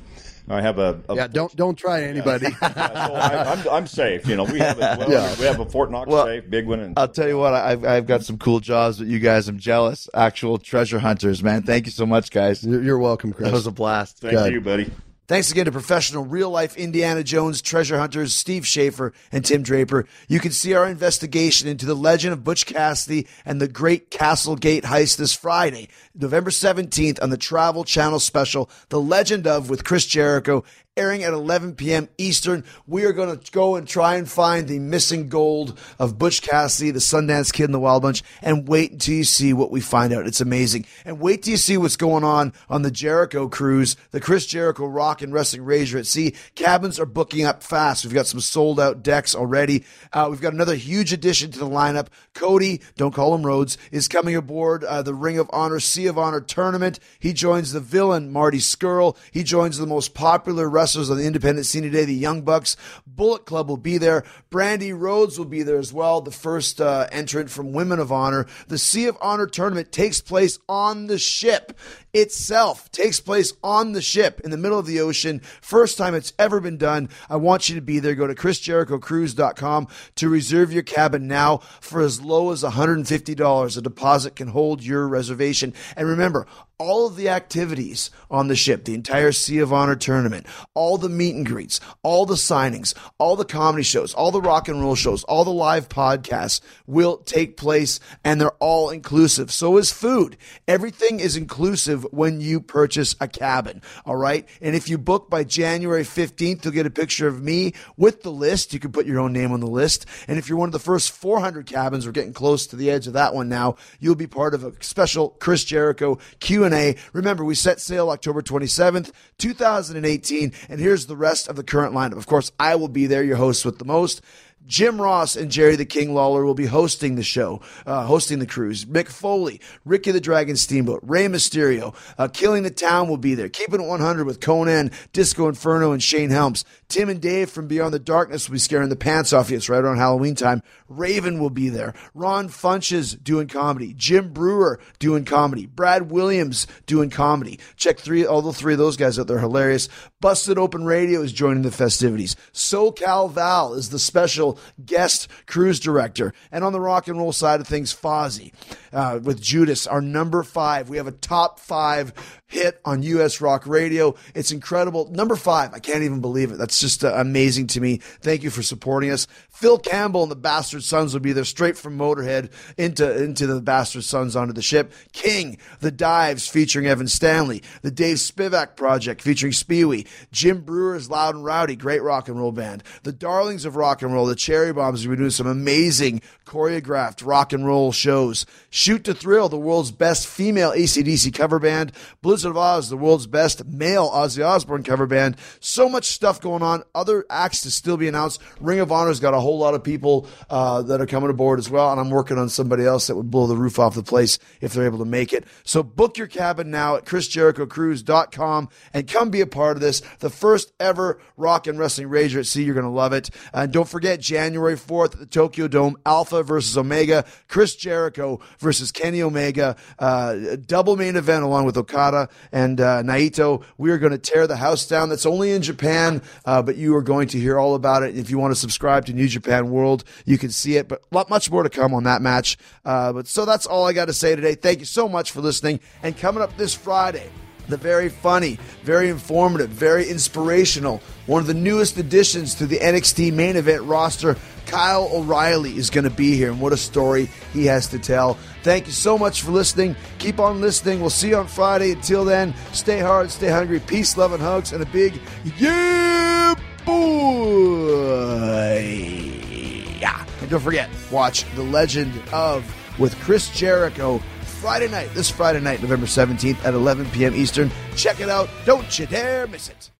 i have a, a yeah, don't don't try anybody. [LAUGHS] so I, I'm, I'm safe you know we have a, well, Yeah. we have a fort knox Well, safe big one and I'll tell you what, I've I've got some cool jobs, but you guys, I'm jealous. Actual treasure hunters, man. Thank you so much, guys. You're you're welcome, Chris. That was a blast. thank good. you buddy Thanks again to professional real life Indiana Jones treasure hunters Steve Schaefer and Tim Draper. You can see our investigation into the legend of Butch Cassidy and the Great Castle Gate heist this Friday, November 17th on the Travel Channel special, The Legend of with Chris Jericho, airing at 11 p.m. Eastern. We are going to go and try and find the missing gold of Butch Cassidy, the Sundance Kid and the Wild Bunch, and wait until you see what we find out. It's amazing. And wait till you see what's going on on the Jericho cruise, the Chris Jericho Rock and Wrestling Rager at Sea. Cabins are booking up fast. We've got some sold out decks already. Uh, we've got another huge addition to the lineup. Cody, don't call him Rhodes, is coming aboard uh, the Ring of Honor, Sea of Honor tournament. He joins the villain, Marty Scurll. He joins the most popular wrestlers on the independent scene today, the Young Bucks. Bullet Club will be there. Brandi Rhodes will be there as well, the first uh, entrant from Women of Honor. The Sea of Honor tournament takes place on the ship itself, takes place on the ship in the middle of the ocean. First time it's ever been done. I want you to be there. Go to chrisjerichocruise.com to reserve your cabin now for as low as $150. A deposit can hold your reservation. And remember, all of the activities on the ship, the entire Sea of Honor tournament, all the meet and greets, all the signings, all the comedy shows, all the rock and roll shows, all the live podcasts will take place and they're all inclusive. So is food. Everything is inclusive when you purchase a cabin. All right. And if you book by January 15th, you'll get a picture of me with the list. You can put your own name on the list. And if you're one of the first 400 cabins, we're getting close to the edge of that one now, you'll be part of a special Chris Jericho Q&A. Remember, we set sail October 27th, 2018, and here's the rest of the current lineup. Of course, I will be there, your host with the most. Jim Ross and Jerry the King Lawler will be hosting the show, uh, hosting the cruise. Mick Foley, Ricky the Dragon Steamboat, Rey Mysterio, uh, Killing the Town will be there. Keeping it 100 with Konnan, Disco Inferno, and Shane Helms. Tim and Dave from Beyond the Darkness will be scaring the pants off you. It's right around Halloween time. Raven will be there. Ron Funches doing comedy. Jim Breuer doing comedy. Brad Williams doing comedy. Check three, all the three of those guys out there. Hilarious. Busted Open Radio is joining the festivities. SoCal Val is the special guest cruise director. And on the rock and roll side of things, Fozzy uh, with Judas, our number five. We have a top five hit on U.S. Rock Radio. It's incredible. Number five. I can't even believe it. That's just uh, amazing to me. Thank you for supporting us. Phil Campbell and the Bastard Sons will be there straight from Motorhead into, into the Bastard Sons onto the ship. King, The Dives featuring Evan Stanley. The Dave Spivak Project featuring Speewee. Jim Breuer's Loud and Rowdy, great rock and roll band. The Darlings of Rock and Roll, the Cherry Bombs, we're doing some amazing choreographed rock and roll shows. Shoot to Thrill, the world's best female ACDC cover band. Blizzard of Oz, the world's best male Ozzy Osbourne cover band. So much stuff going on. Other acts to still be announced. Ring of Honor's got a whole lot of people uh, that are coming aboard as well, and I'm working on somebody else that would blow the roof off the place if they're able to make it. So book your cabin now at chrisjerichocruise.com and come be a part of this. The first ever rock and wrestling rager at sea. You're going to love it. And don't forget, January 4th at the Tokyo Dome. Alpha versus Omega. Chris Jericho versus Kenny Omega. Uh, double main event along with Okada and uh, Naito. We are going to tear the house down. That's only in Japan, uh, but you are going to hear all about it. If you want to subscribe to New Japan World, you can see it. But a lot much more to come on that match. Uh, but so that's all I got to say today. Thank you so much for listening. And coming up this Friday the very funny, very informative, very inspirational, one of the newest additions to the NXT main event roster. Kyle O'Reilly is going to be here, and what a story he has to tell. Thank you so much for listening. Keep on listening. We'll see you on Friday. Until then, stay hard, stay hungry. Peace, love, and hugs, and a big yeah, boy. Yeah. And don't forget, watch The Legend of with Chris Jericho Friday night, this Friday night, November 17th at 11 p.m. Eastern. Check it out. Don't you dare miss it.